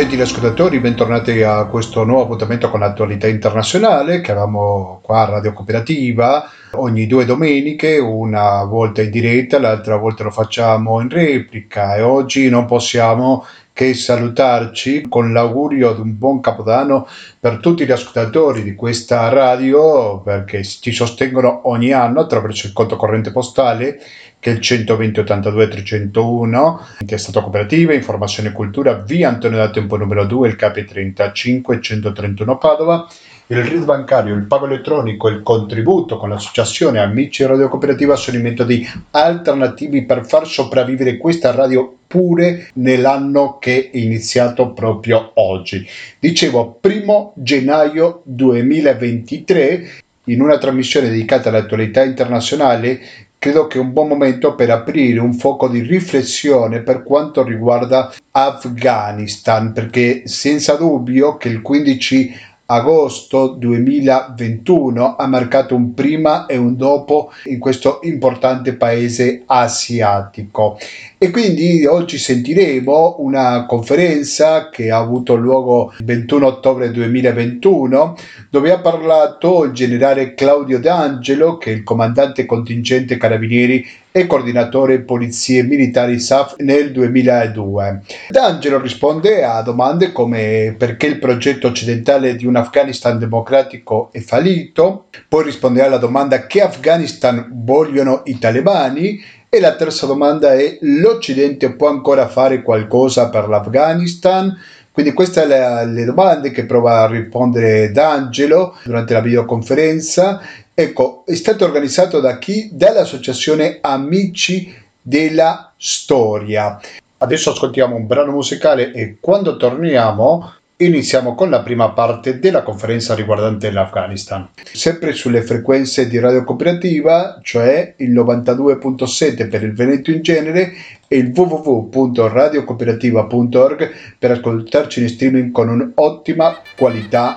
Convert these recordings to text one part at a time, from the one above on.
Gentili ascoltatori, bentornati a questo nuovo appuntamento con l'attualità internazionale che avevamo qua a Radio Cooperativa ogni due domeniche, una volta in diretta, l'altra volta lo facciamo in replica. E oggi non possiamo che salutarci con l'augurio di un buon capodanno per tutti gli ascoltatori di questa radio perché ci sostengono ogni anno attraverso il conto corrente postale che è il 120 82 301 che cooperativa informazione e cultura via Antonio da Tempo numero 2 il capi 35 131 Padova il RID bancario, il pago elettronico il contributo con l'associazione Amici Radio Cooperativa sono i metodi alternativi per far sopravvivere questa radio pure nell'anno che è iniziato proprio oggi. Dicevo, primo gennaio 2023, in una trasmissione dedicata all'attualità internazionale, credo che è un buon momento per aprire un fuoco di riflessione per quanto riguarda Afghanistan, perché senza dubbio che il 15 agosto 2021 ha marcato un prima e un dopo in questo importante paese asiatico. E quindi oggi sentiremo una conferenza che ha avuto luogo il 21 ottobre 2021 dove ha parlato il generale Claudio D'Angelo che è il comandante contingente carabinieri e coordinatore polizie militari SAF nel 2002. D'Angelo risponde a domande come perché il progetto occidentale di un Afghanistan democratico è fallito, poi risponderà alla domanda che Afghanistan vogliono i talebani e la terza domanda è l'Occidente può ancora fare qualcosa per l'Afghanistan? Quindi queste sono le, domande che prova a rispondere D'Angelo durante la videoconferenza Ecco, è stato organizzato da chi? Dall'associazione Amici della Storia. Adesso ascoltiamo un brano musicale e quando torniamo iniziamo con la prima parte della conferenza riguardante l'Afghanistan. Sempre sulle frequenze di Radio Cooperativa, cioè il 92.7 per il Veneto in genere e il www.radiocooperativa.org per ascoltarci in streaming con un'ottima qualità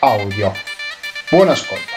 audio. Buon ascolto.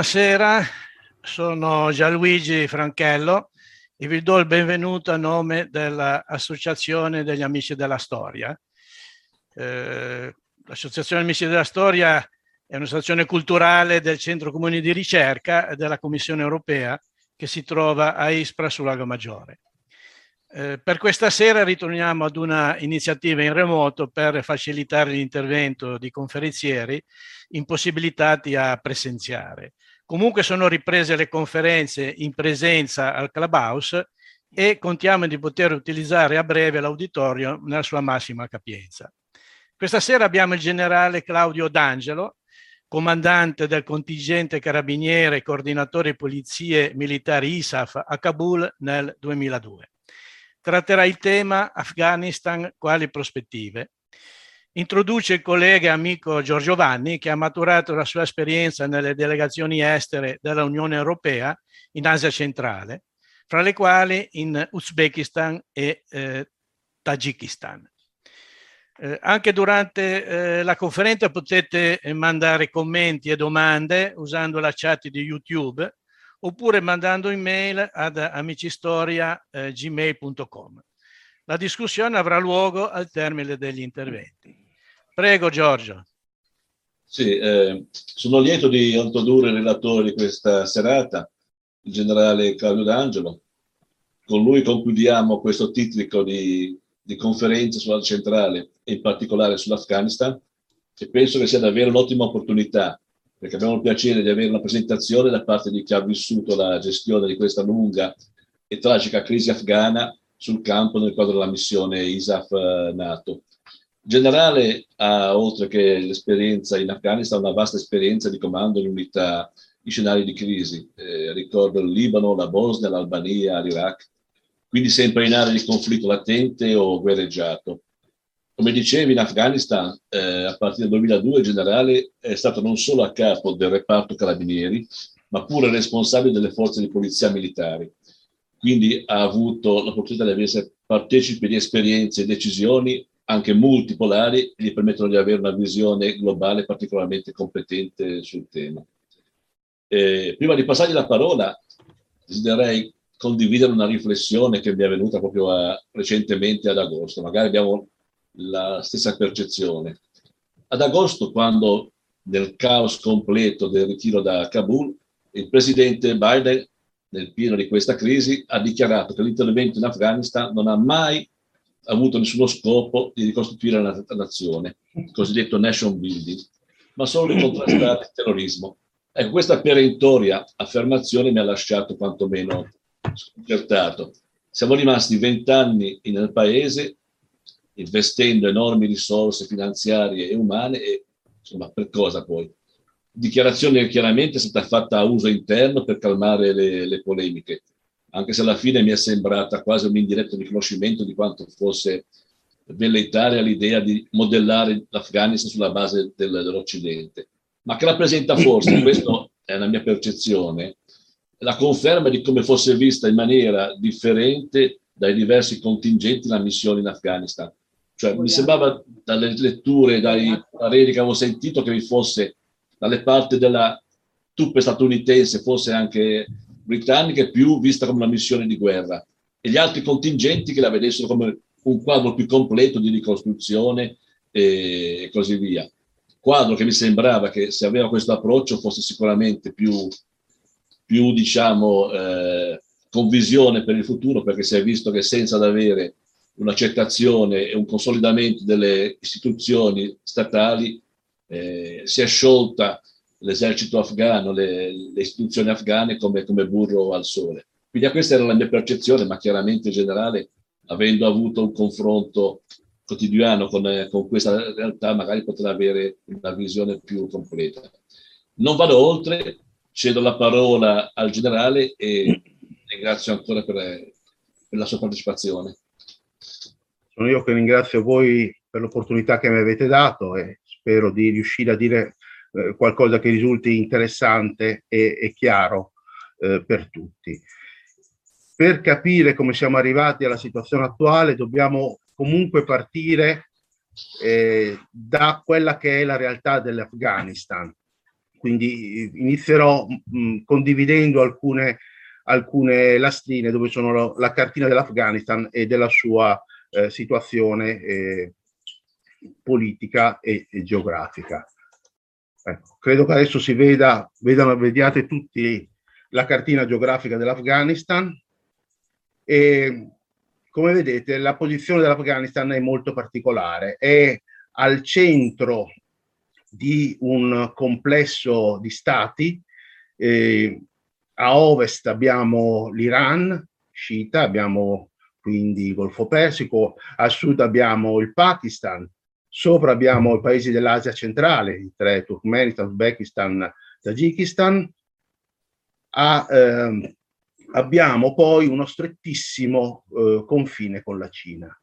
buonasera, sono Gianluigi Franchello e vi do il benvenuto a nome dell'Associazione degli Amici della Storia. Eh, L'Associazione Amici della Storia è un'associazione culturale del Centro Comune di Ricerca della Commissione Europea che si trova a Ispra sul Lago Maggiore. Eh, per questa sera ritorniamo ad una iniziativa in remoto per facilitare l'intervento di conferenzieri impossibilitati a presenziare. Comunque sono riprese le conferenze in presenza al Clubhouse e contiamo di poter utilizzare a breve l'auditorio nella sua massima capienza. Questa sera abbiamo il generale Claudio D'Angelo, comandante del contingente carabiniere e coordinatore polizie militari ISAF a Kabul nel 2002. Tratterà il tema Afghanistan, quali prospettive, introduce il collega e amico Giorgio Vanni che ha maturato la sua esperienza nelle delegazioni estere della Unione Europea in Asia centrale, fra le quali in Uzbekistan e eh, Tagikistan. Eh, anche durante eh, la conferenza potete mandare commenti e domande usando la chat di YouTube oppure mandando email ad amicistoria.gmail.com. Eh, la discussione avrà luogo al termine degli interventi. Prego Giorgio. Sì, eh, sono lieto di introdurre il relatore di questa serata, il generale Claudio D'Angelo. Con lui concludiamo questo titolo di, di conferenza sulla centrale e in particolare sull'Afghanistan e penso che sia davvero un'ottima opportunità perché abbiamo il piacere di avere una presentazione da parte di chi ha vissuto la gestione di questa lunga e tragica crisi afghana sul campo nel quadro della missione ISAF eh. Generale ha, oltre che l'esperienza in Afghanistan, una vasta esperienza di comando in unità in scenari di crisi. Eh, ricordo il Libano, la Bosnia, l'Albania, l'Iraq, quindi sempre in aree di conflitto latente o guerreggiato. Come dicevi, in Afghanistan, eh, a partire dal 2002, il generale è stato non solo a capo del reparto carabinieri, ma pure responsabile delle forze di polizia militari. Quindi ha avuto l'opportunità di essere partecipe di esperienze e decisioni anche multipolari gli permettono di avere una visione globale particolarmente competente sul tema. Eh, prima di passargli la parola, desidererei condividere una riflessione che mi è venuta proprio a, recentemente ad agosto. Magari abbiamo la stessa percezione. Ad agosto, quando nel caos completo del ritiro da Kabul, il presidente Biden, nel pieno di questa crisi, ha dichiarato che l'intervento in Afghanistan non ha mai avuto nessuno scopo di ricostituire la nazione, il cosiddetto nation building, ma solo di contrastare il terrorismo. Ecco, questa perentoria affermazione mi ha lasciato quantomeno sconcertato. Siamo rimasti vent'anni nel paese investendo enormi risorse finanziarie e umane e insomma per cosa poi? Dichiarazione chiaramente è stata fatta a uso interno per calmare le, le polemiche, anche se alla fine mi è sembrata quasi un indiretto riconoscimento di quanto fosse velleitaria l'idea di modellare l'Afghanistan sulla base del, dell'Occidente, ma che rappresenta forse, questa è la mia percezione, la conferma di come fosse vista in maniera differente dai diversi contingenti la missione in Afghanistan. Cioè, mi sembrava dalle letture, dai pareri che avevo sentito, che vi fosse dalle parti della truppe statunitense, forse anche britannica, più vista come una missione di guerra, e gli altri contingenti che la vedessero come un quadro più completo di ricostruzione e così via. Quadro che mi sembrava che se aveva questo approccio fosse sicuramente più, più diciamo, eh, con visione per il futuro, perché si è visto che senza avere un'accettazione e un consolidamento delle istituzioni statali, eh, si è sciolta l'esercito afghano, le, le istituzioni afghane come, come, burro al sole. Quindi questa era la mia percezione, ma chiaramente in generale, avendo avuto un confronto quotidiano con, con questa realtà, magari potrà avere una visione più completa. Non vado oltre, cedo la parola al generale e ringrazio ancora per, per la sua partecipazione. Sono io che ringrazio voi per l'opportunità che mi avete dato e spero di riuscire a dire eh, qualcosa che risulti interessante e, e chiaro eh, per tutti. Per capire come siamo arrivati alla situazione attuale dobbiamo comunque partire eh, da quella che è la realtà dell'Afghanistan. Quindi inizierò mh, condividendo alcune, alcune lastrine dove sono la cartina dell'Afghanistan e della sua eh, situazione eh, politica e, e geografica. Ecco, credo che adesso si veda, vedano, vediate tutti la cartina geografica dell'Afghanistan. E come vedete la posizione dell'Afghanistan è molto particolare, è al centro di un complesso di stati, eh, a ovest abbiamo l'Iran, sciita, abbiamo quindi il Golfo Persico, a sud abbiamo il Pakistan, sopra abbiamo i paesi dell'Asia centrale, i tre Turkmenistan, Uzbekistan, Tagikistan, a, ehm, abbiamo poi uno strettissimo eh, confine con la Cina.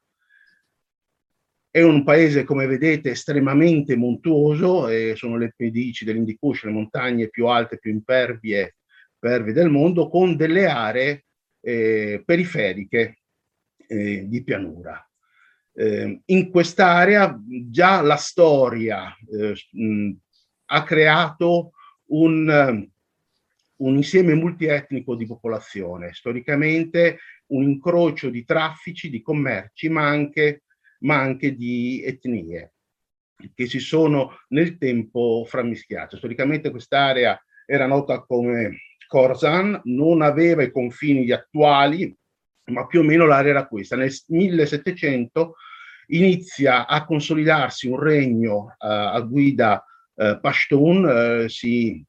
È un paese, come vedete, estremamente montuoso, e sono le pedici dell'Indicush, le montagne più alte, più impervie, impervie del mondo, con delle aree eh, periferiche eh, di pianura. Eh, in quest'area già la storia eh, mh, ha creato un, un insieme multietnico di popolazione, storicamente un incrocio di traffici, di commerci, ma anche, ma anche di etnie che si sono nel tempo frammischiate. Storicamente quest'area era nota come Khorasan, non aveva i confini attuali, ma più o meno l'area era questa. Nel 1700 inizia a consolidarsi un regno uh, a guida uh, Pashtun, uh, si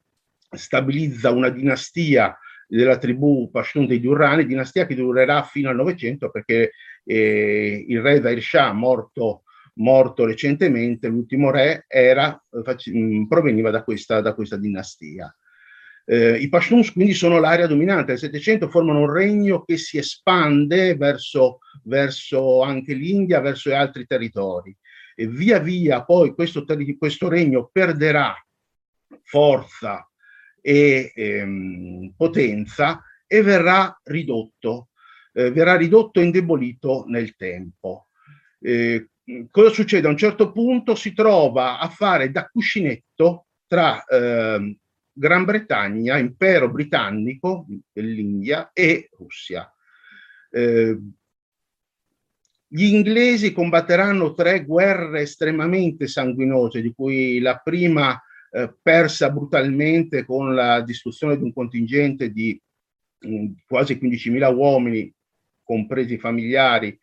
stabilizza una dinastia della tribù Pashtun dei Durrani, dinastia che durerà fino al Novecento perché eh, il re Zair Shah, morto, morto recentemente, l'ultimo re, era, mm, proveniva da questa, da questa dinastia. Eh, I Pashtuns quindi sono l'area dominante, nel Settecento formano un regno che si espande verso, verso anche l'India, verso altri territori. E via via poi questo, questo regno perderà forza e ehm, potenza e verrà ridotto, eh, verrà ridotto e indebolito nel tempo. Eh, cosa succede? A un certo punto si trova a fare da cuscinetto tra eh, Gran Bretagna, impero britannico dell'India e Russia. Eh, gli inglesi combatteranno tre guerre estremamente sanguinose, di cui la prima eh, persa brutalmente con la distruzione di un contingente di mh, mm, quasi 15.000 uomini, compresi i familiari,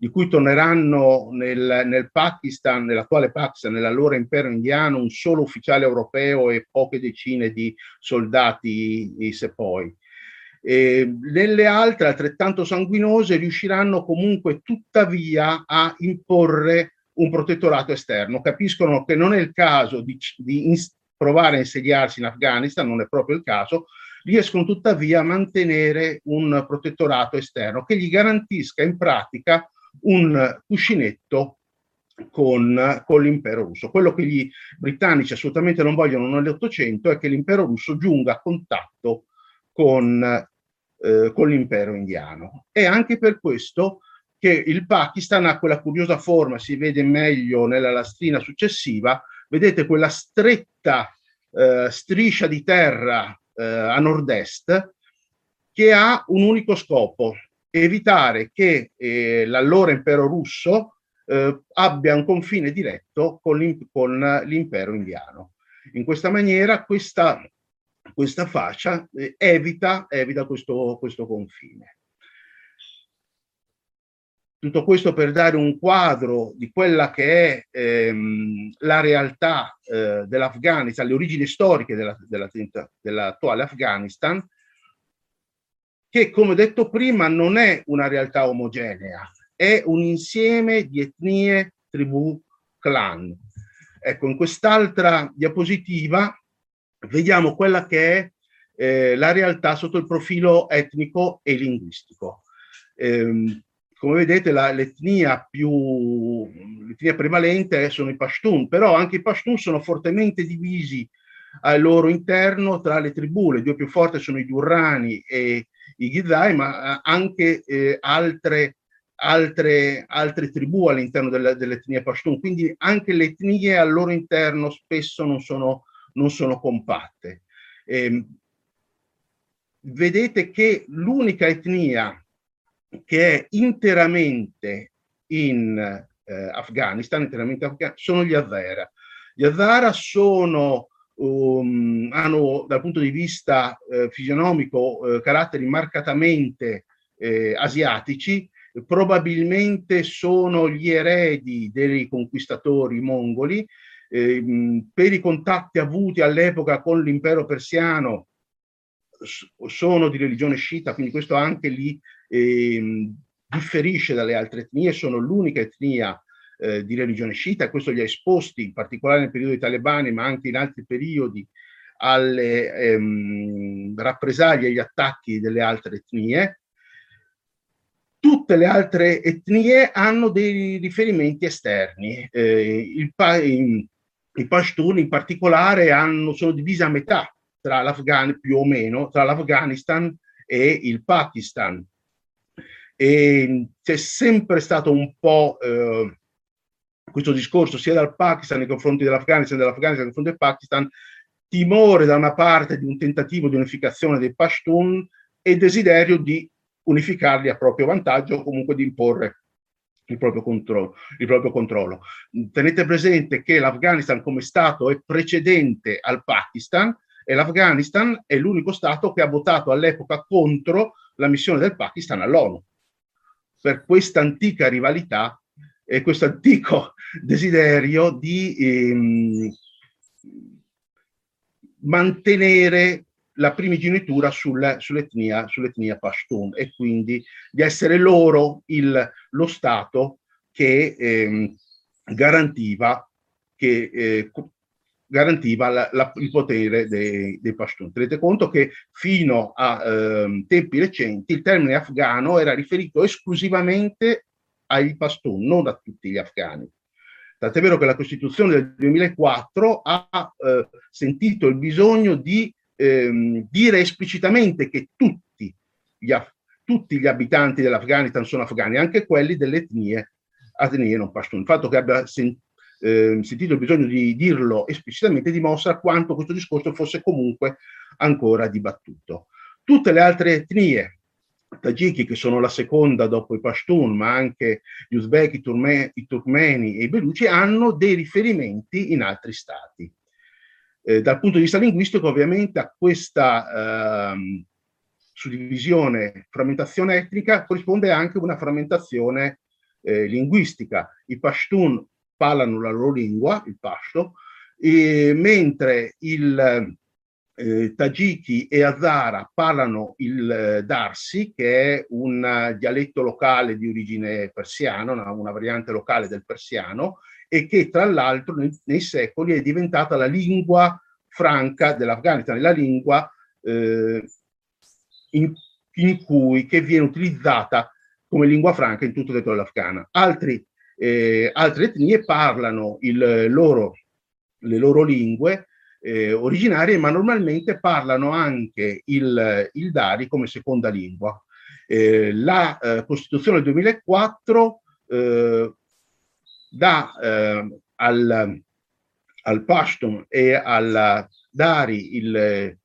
di cui torneranno nel, nel Pakistan, nell'attuale Pakistan, nell'allora impero indiano, un solo ufficiale europeo e poche decine di soldati sepoi. E nelle altre, altrettanto sanguinose, riusciranno comunque tuttavia a imporre un protettorato esterno. Capiscono che non è il caso di, di provare a insediarsi in Afghanistan, non è proprio il caso, riescono tuttavia a mantenere un protettorato esterno che gli garantisca in pratica un cuscinetto con, con l'impero russo. Quello che gli britannici assolutamente non vogliono nell'Ottocento è che l'impero russo giunga a contatto con, eh, con l'impero indiano. E anche per questo che il Pakistan ha quella curiosa forma, si vede meglio nella lastrina successiva, vedete quella stretta eh, striscia di terra eh, a nord-est che ha un unico scopo, evitare che eh, l'allora impero russo eh, abbia un confine diretto con, l'impero indiano. In questa maniera questa, questa fascia eh, evita, evita questo, questo confine. Tutto questo per dare un quadro di quella che è ehm, la realtà eh, dell'Afghanistan, le origini storiche dell'attuale della, dell Afghanistan, che come detto prima non è una realtà omogenea, è un insieme di etnie, tribù, clan. Ecco, in quest'altra diapositiva vediamo quella che è eh, la realtà sotto il profilo etnico e linguistico. Eh, come vedete l'etnia più l'etnia prevalente sono i Pashtun, però anche i Pashtun sono fortemente divisi al loro interno tra le tribù, le due più forti sono i Durrani e i Ghizai, ma eh, anche eh, altre, altre, altre, tribù all'interno dell'etnia Pashtun, quindi anche le etnie al loro interno spesso non sono, non sono compatte. Eh, vedete che l'unica etnia che è interamente in eh, Afghanistan, interamente Afghanistan, sono gli Azara. Gli Azara sono um, hanno dal punto di vista eh, fisionomico eh, caratteri marcatamente eh, asiatici, probabilmente sono gli eredi dei conquistatori mongoli, ehm, per i contatti avuti all'epoca con l'impero persiano sono di religione sciita, quindi questo anche li eh, differisce dalle altre etnie, sono l'unica etnia eh, di religione sciita questo li ha esposti in particolare nel periodo dei talebani ma anche in altri periodi alle ehm, rappresaglie agli attacchi delle altre etnie. Tutte le altre etnie hanno dei riferimenti esterni. Eh, il, I Pashtun in particolare hanno, sono divisi a metà tra l'Afghanistan, più o meno, tra l'Afghanistan e il Pakistan. E c'è sempre stato un po' eh, questo discorso sia dal Pakistan nei confronti dell'Afghanistan, dell'Afghanistan nei confronti del Pakistan, timore da una parte di un tentativo di unificazione dei Pashtun e desiderio di unificarli a proprio vantaggio o comunque di imporre il proprio, controllo, il proprio controllo. Tenete presente che l'Afghanistan come Stato è precedente al Pakistan e l'Afghanistan è l'unico Stato che ha votato all'epoca contro la missione del Pakistan all'ONU. Per questa antica rivalità e questo antico desiderio di ehm, mantenere la primogenitura sul, sull'etnia, sull'etnia Pashtun e quindi di essere loro il, lo Stato che, ehm, garantiva, che, eh, garantiva la, la, il potere dei, dei Pashtun. Tenete conto che fino a eh, tempi recenti il termine afgano era riferito esclusivamente ai Pashtun, non a tutti gli afghani. Tant'è vero che la Costituzione del 2004 ha eh, sentito il bisogno di ehm, dire esplicitamente che tutti gli, tutti gli abitanti dell'Afghanistan sono afghani, anche quelli delle etnie, etnie non pashtun. Il fatto che abbia sen, eh, sentito il bisogno di dirlo esplicitamente dimostra quanto questo discorso fosse comunque ancora dibattuto. Tutte le altre etnie tagiki che sono la seconda dopo i Pashtun, ma anche gli Uzbeki, i, Turme, Turkmeni e i Beluci, hanno dei riferimenti in altri stati. Eh, dal punto di vista linguistico, ovviamente, a questa ehm, suddivisione, frammentazione etnica, corrisponde anche una frammentazione eh, linguistica. I Pashtun parlano la loro lingua, il Pashto, mentre il eh, Tagiki e Azara parlano il eh, Darsi, che è un uh, dialetto locale di origine persiana, una, una, variante locale del persiano, e che tra l'altro nei, nei, secoli è diventata la lingua franca dell'Afghanistan, la lingua eh, in, in, cui, che viene utilizzata come lingua franca in tutto il territorio afghano. Altri, eh, altre etnie parlano il loro, le loro lingue eh, originarie, ma normalmente parlano anche il, il Dari come seconda lingua. Eh, la eh, Costituzione del 2004 eh, dà eh, al, al Pashtun e al Dari il,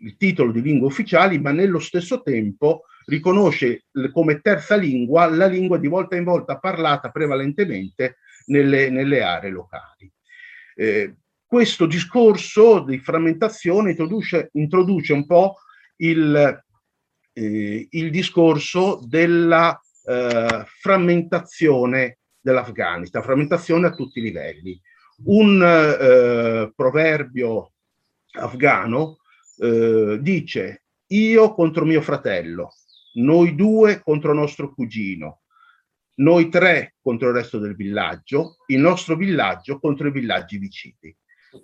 il titolo di lingua ufficiali, ma nello stesso tempo riconosce come terza lingua la lingua di volta in volta parlata prevalentemente nelle, nelle aree locali. Eh, questo discorso di frammentazione introduce, introduce un po' il, eh, il discorso della eh, frammentazione dell'Afghanistan, frammentazione a tutti i livelli. Un eh, proverbio afgano eh, dice io contro mio fratello, noi due contro nostro cugino, noi tre contro il resto del villaggio, il nostro villaggio contro i villaggi vicini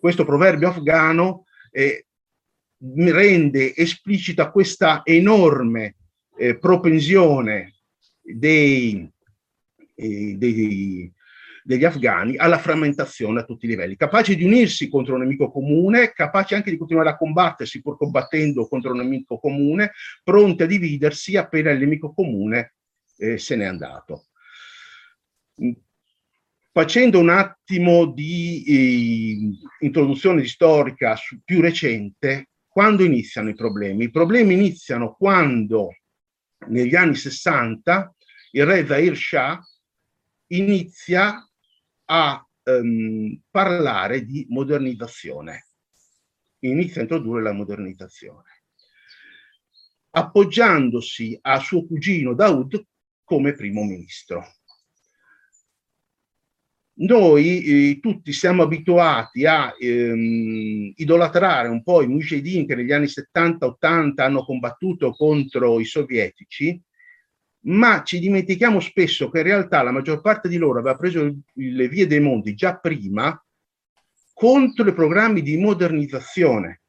questo proverbio afgano eh, rende esplicita questa enorme eh, propensione dei, eh, dei, degli afghani alla frammentazione a tutti i livelli, capaci di unirsi contro un nemico comune, capaci anche di continuare a combattersi pur combattendo contro un nemico comune, pronti a dividersi appena il nemico comune eh, se n'è andato facendo un attimo di eh, introduzione storica su, più recente, quando iniziano i problemi? I problemi iniziano quando negli anni 60 il re Zahir Shah inizia a ehm, parlare di modernizzazione, inizia a introdurre la modernizzazione, appoggiandosi a suo cugino Daoud come primo ministro noi eh, tutti siamo abituati a ehm, idolatrare un po' i mujahideen che negli anni 70-80 hanno combattuto contro i sovietici, ma ci dimentichiamo spesso che in realtà la maggior parte di loro aveva preso le vie dei mondi già prima contro i programmi di modernizzazione,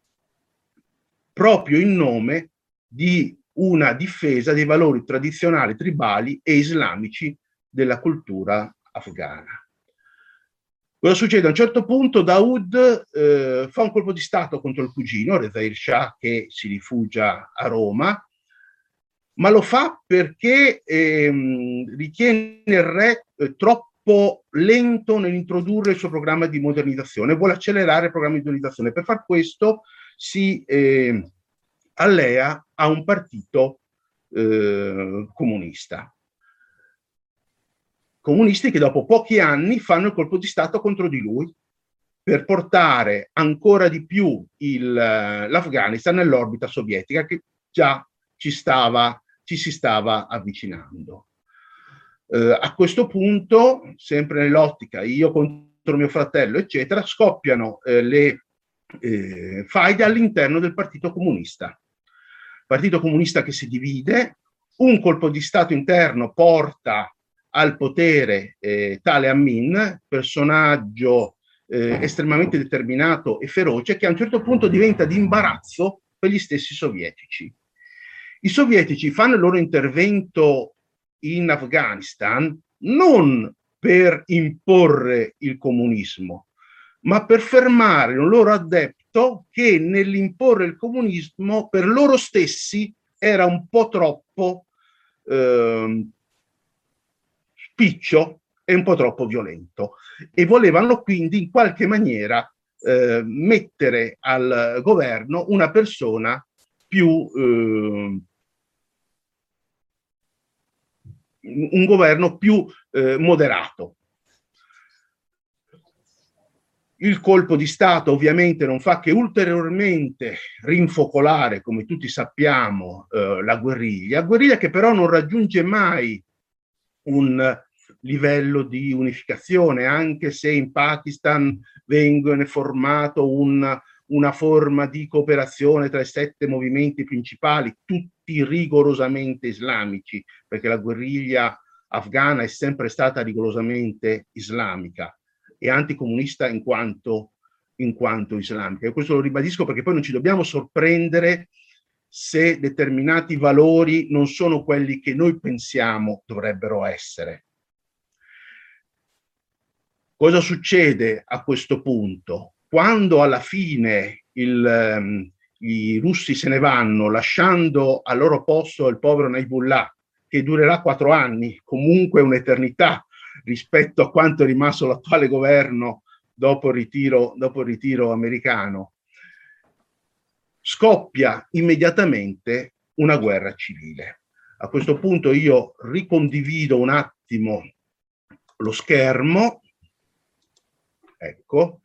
proprio in nome di una difesa dei valori tradizionali, tribali e islamici della cultura afghana. Cosa succede? A un certo punto Daoud eh, fa un colpo di Stato contro il cugino, Rezair Shah, che si rifugia a Roma, ma lo fa perché ehm, ritiene il re eh, troppo lento nell'introdurre il suo programma di modernizzazione, vuole accelerare il programma di modernizzazione. Per far questo si eh, allea a un partito eh, comunista comunisti che dopo pochi anni fanno il colpo di Stato contro di lui per portare ancora di più l'Afghanistan nell'orbita sovietica che già ci, stava, ci si stava avvicinando. Eh, a questo punto, sempre nell'ottica io contro mio fratello, eccetera, scoppiano eh, le eh, faide all'interno del Partito Comunista. Partito Comunista che si divide, un colpo di Stato interno porta al potere eh, Tale Amin, personaggio eh, estremamente determinato e feroce, che a un certo punto diventa di imbarazzo per gli stessi sovietici. I sovietici fanno il loro intervento in Afghanistan non per imporre il comunismo, ma per fermare un loro addetto che nell'imporre il comunismo per loro stessi era un po' troppo eh, spiccio e un po' troppo violento e volevano quindi in qualche maniera eh, mettere al governo una persona più eh, un governo più eh, moderato. Il colpo di Stato ovviamente non fa che ulteriormente rinfocolare, come tutti sappiamo, eh, la guerriglia, guerriglia che però non raggiunge mai un livello di unificazione, anche se in Pakistan viene formato un, una forma di cooperazione tra i sette movimenti principali, tutti rigorosamente islamici, perché la guerriglia afghana è sempre stata rigorosamente islamica e anticomunista in quanto, in quanto islamica. E questo lo ribadisco perché poi non ci dobbiamo sorprendere se determinati valori non sono quelli che noi pensiamo dovrebbero essere. Cosa succede a questo punto? Quando alla fine il, um, i russi se ne vanno lasciando al loro posto il povero Naibullah, che durerà quattro anni, comunque un'eternità, rispetto a quanto è rimasto l'attuale governo dopo il ritiro, dopo il ritiro americano, scoppia immediatamente una guerra civile. A questo punto io ricondivido un attimo lo schermo. Ecco.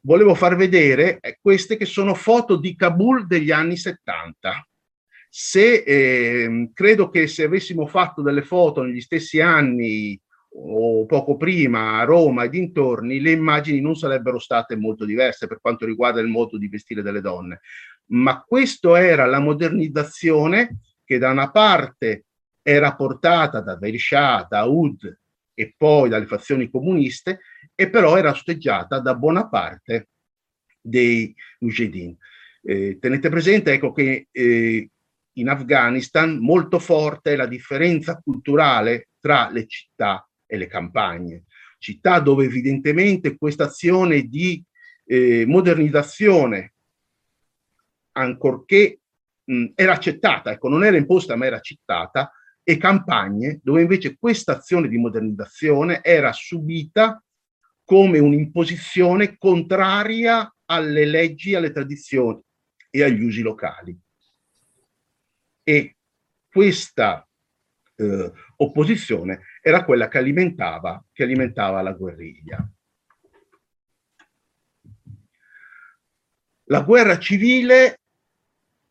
Volevo far vedere eh, queste che sono foto di Kabul degli anni 70 se eh, credo che se avessimo fatto delle foto negli stessi anni o poco prima a Roma e dintorni, le immagini non sarebbero state molto diverse per quanto riguarda il modo di vestire delle donne. Ma questo era la modernizzazione che da una parte era portata da Berisha, da Ud e poi dalle fazioni comuniste, e però era osteggiata da buona parte dei mujahideen. Eh, tenete presente ecco, che eh, in Afghanistan molto forte è la differenza culturale tra le città e le campagne. Città dove evidentemente questa azione di eh, modernizzazione, ancorché mh, era accettata, ecco, non era imposta ma era accettata, e campagne dove invece questa azione di modernizzazione era subita come un'imposizione contraria alle leggi, alle tradizioni e agli usi locali e questa eh, opposizione era quella che alimentava, che alimentava la guerriglia. La guerra civile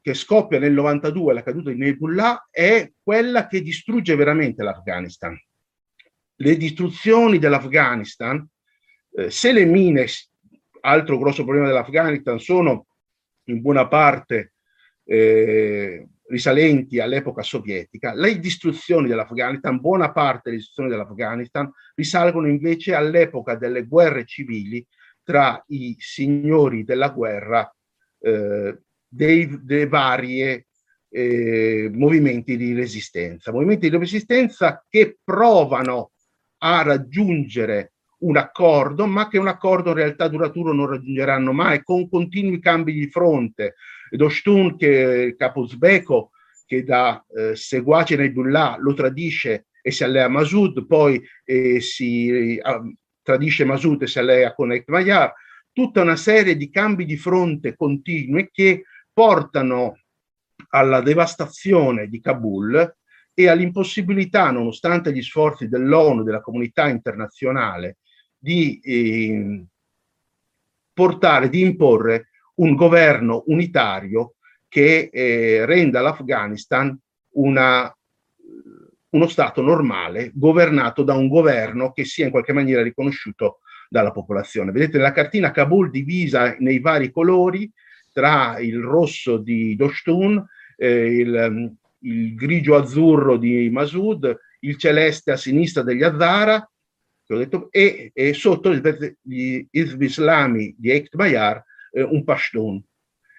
che scoppia nel 92, la caduta di Nebullah, è quella che distrugge veramente l'Afghanistan. Le distruzioni dell'Afghanistan, eh, se le mine, altro grosso problema dell'Afghanistan, sono in buona parte eh, risalenti all'epoca sovietica, le distruzioni dell'Afghanistan, buona parte delle distruzioni dell'Afghanistan risalgono invece all'epoca delle guerre civili tra i signori della guerra eh, dei, dei vari eh, movimenti di resistenza, movimenti di resistenza che provano a raggiungere un accordo, ma che un accordo in realtà duraturo non raggiungeranno mai, con continui cambi di fronte. Dostun, che è capo uzbeko, che da eh, seguace Nebullah lo tradisce e si allea a Masud, poi eh, si eh, tradisce Masud e si allea con Ekmayar, tutta una serie di cambi di fronte continui che portano alla devastazione di Kabul e all'impossibilità, nonostante gli sforzi dell'ONU, della comunità internazionale, di eh, portare, di imporre un governo unitario che eh, renda l'Afghanistan una, uno Stato normale, governato da un governo che sia in qualche maniera riconosciuto dalla popolazione. Vedete la cartina Kabul divisa nei vari colori tra il rosso di Dostun, eh, il, il grigio azzurro di Masud, il celeste a sinistra degli Azzara, detto, e, e, sotto gli Islami di Eikt Bayar eh, un Pashtun.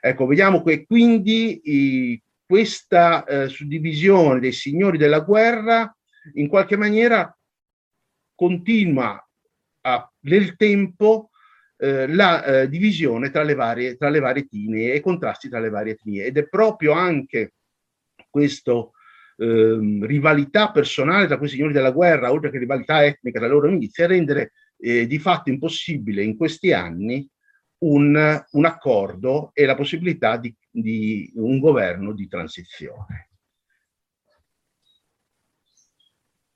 Ecco, vediamo che quindi i, questa eh, suddivisione dei signori della guerra in qualche maniera continua a, nel tempo eh, la eh, divisione tra le, varie, tra le varie etnie e i contrasti tra le varie etnie ed è proprio anche questa eh, rivalità personale tra quei signori della guerra, oltre che rivalità etnica tra loro milizie, a rendere eh, di fatto impossibile in questi anni un, un accordo e la possibilità di, di un governo di transizione.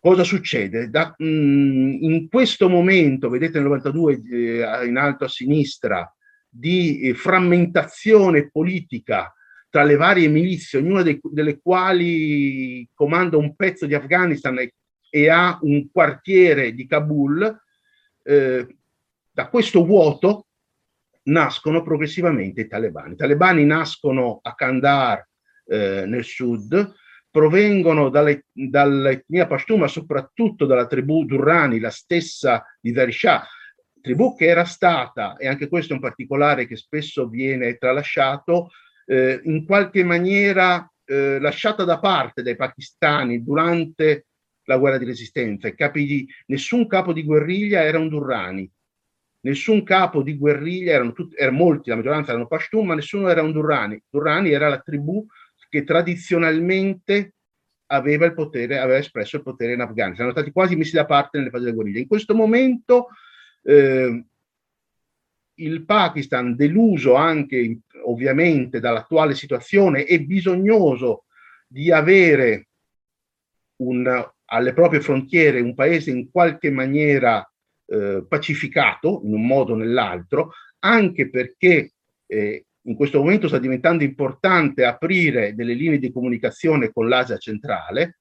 Cosa succede? Da, mh, mm, in questo momento, vedete nel 92 eh, in alto a sinistra, di eh, frammentazione politica tra le varie milizie, ognuna dei, delle quali comanda un pezzo di Afghanistan e, e ha un quartiere di Kabul, eh, da questo vuoto nascono progressivamente i talebani. I talebani nascono a Kandahar eh, nel sud, provengono dalle, dall'etnia Pashtun, ma soprattutto dalla tribù Durrani, la stessa di Darishah, tribù che era stata, e anche questo è un particolare che spesso viene tralasciato, eh, in qualche maniera eh, lasciata da parte dai pakistani durante la guerra di resistenza. Capi di, nessun capo di guerriglia era un Durrani, nessun capo di guerriglia, erano, tutti, erano molti, la maggioranza erano Pashtun, ma nessuno era un Durrani. Durrani era la tribù che tradizionalmente aveva il potere, aveva espresso il potere in Afghanistan. Erano stati quasi messi da parte nelle fasi della guerriglia. In questo momento eh, il Pakistan, deluso anche ovviamente dall'attuale situazione, è bisognoso di avere un, alle proprie frontiere un paese in qualche maniera eh, pacificato in un modo o nell'altro, anche perché eh, in questo momento sta diventando importante aprire delle linee di comunicazione con l'Asia centrale,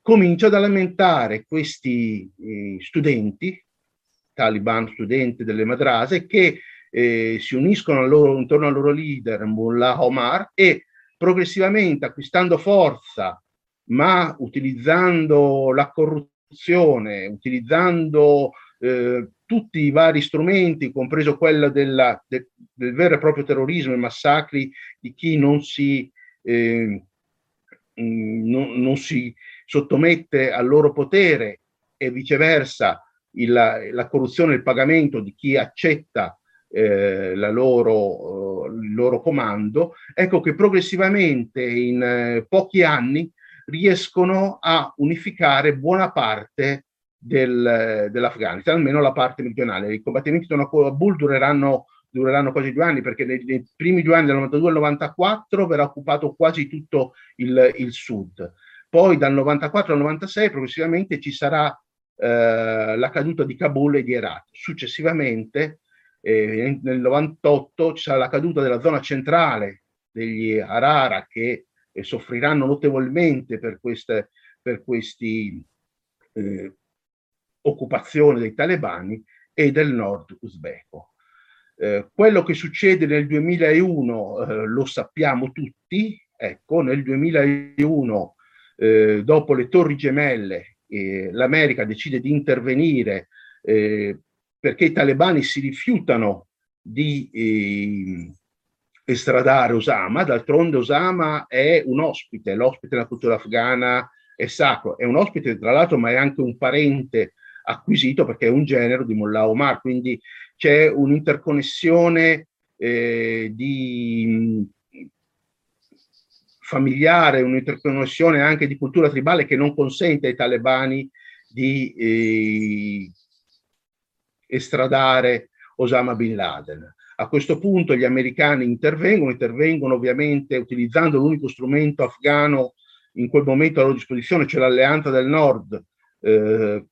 comincia ad lamentare questi eh, studenti, Taliban studenti delle madrase, che eh, si uniscono loro, intorno al loro leader Mullah Omar e progressivamente acquistando forza, ma utilizzando la corruzione, utilizzando eh, tutti i vari strumenti, compreso quello della, de, del vero e proprio terrorismo e massacri di chi non si, eh, non, non si sottomette al loro potere e viceversa il, la corruzione il pagamento di chi accetta eh, loro, uh, il loro comando, ecco che progressivamente in eh, pochi anni riescono a unificare buona parte del, dell'Afghanistan, almeno la parte meridionale. I combattimenti intorno a Kabul dureranno, dureranno quasi due anni perché nei, nei, primi due anni del 92 al 94 verrà occupato quasi tutto il, il sud. Poi dal 94 al 96 progressivamente ci sarà eh, la caduta di Kabul e di Herat. Successivamente eh, nel 98 ci sarà la caduta della zona centrale degli Harara che eh, soffriranno notevolmente per, queste, per questi eh, occupazione dei talebani e del nord uzbeko. Eh, quello che succede nel 2001 eh, lo sappiamo tutti, ecco, nel 2001 eh, dopo le torri gemelle l'America decide di intervenire eh, perché i talebani si rifiutano di eh, estradare Osama, d'altronde Osama è un ospite, l'ospite della cultura afghana è sacro, è un ospite tra l'altro ma è anche un parente acquisito perché è un genero di Mullah Omar, quindi c'è un'interconnessione eh, di familiare, un'interconnessione anche di cultura tribale che non consente ai talebani di eh, estradare Osama Bin Laden. A questo punto gli americani intervengono, intervengono ovviamente utilizzando l'unico strumento afghano in quel momento a loro disposizione, cioè l'Alleanza del Nord, eh,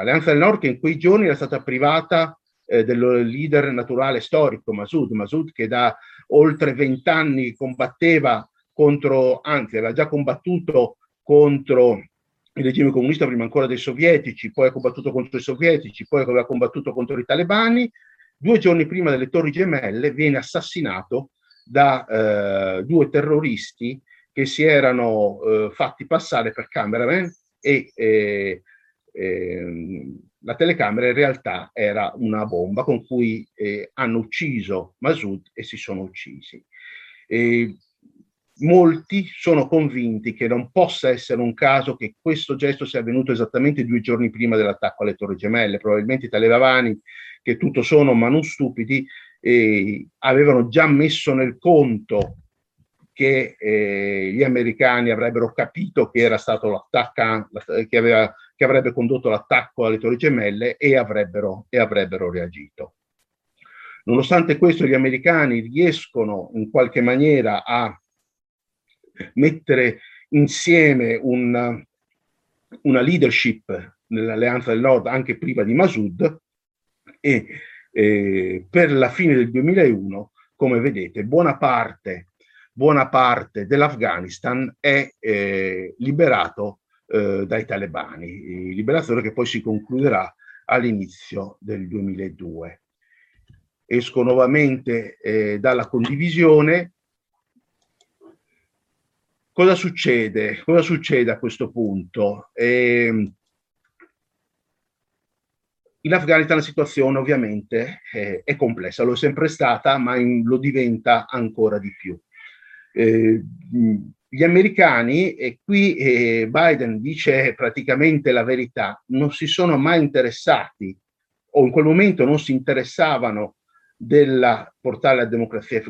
Alleanza del Nord che in quei giorni era stata privata eh, del leader naturale storico Masud, Masud che da oltre vent'anni combatteva contro, anzi aveva già combattuto contro il regime comunista prima ancora dei sovietici, poi ha combattuto contro i sovietici, poi aveva combattuto contro i talebani. Due giorni prima delle Torri Gemelle viene assassinato da eh, due terroristi che si erano eh, fatti passare per cameraman e eh, eh, la telecamera in realtà era una bomba con cui eh, hanno ucciso Masud e si sono uccisi. E molti sono convinti che non possa essere un caso che questo gesto sia avvenuto esattamente due giorni prima dell'attacco alle Torri Gemelle. Probabilmente i talebani, che tutto sono ma non stupidi, eh, avevano già messo nel conto che eh, gli americani avrebbero capito che era stato l'attacco che, aveva, che avrebbe condotto l'attacco alle Torri Gemelle e avrebbero, e avrebbero reagito. Nonostante questo, gli americani riescono in qualche maniera a mettere insieme una, una leadership nell'Alleanza del Nord anche prima di Masud e eh, per la fine del 2001, come vedete, buona parte buona parte dell'Afghanistan è eh, liberato eh, dai talebani, liberazione che poi si concluderà all'inizio del 2002. Esco nuovamente eh, dalla condivisione. Cosa succede? Cosa succede a questo punto? Eh, in Afghanistan la situazione ovviamente eh, è complessa, lo è sempre stata, ma in, lo diventa ancora di più eh, gli americani, e qui eh, Biden dice praticamente la verità, non si sono mai interessati o in quel momento non si interessavano della portare la democrazia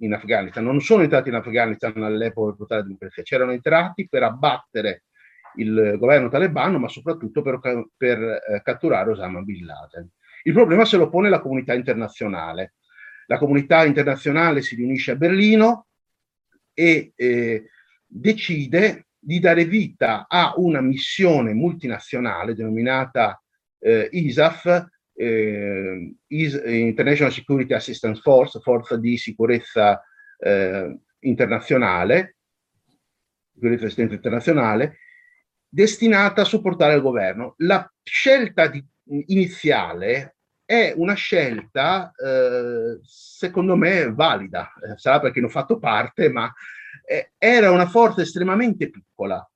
in Afghanistan. Non sono entrati in Afghanistan all'epoca per portare la democrazia, c'erano entrati per abbattere il governo talebano, ma soprattutto per, per eh, catturare Osama Bin Laden. Il problema se lo pone la comunità internazionale. La comunità internazionale si riunisce a Berlino, e eh, decide di dare vita a una missione multinazionale denominata eh, ISAF, eh, International Security Assistance Force, forza di sicurezza eh, internazionale, sicurezza assistenza internazionale, destinata a supportare il governo. La scelta di, iniziale è una scelta, eh, secondo me, valida. Eh, sarà perché ne ho fatto parte, ma eh, era una forza estremamente piccola.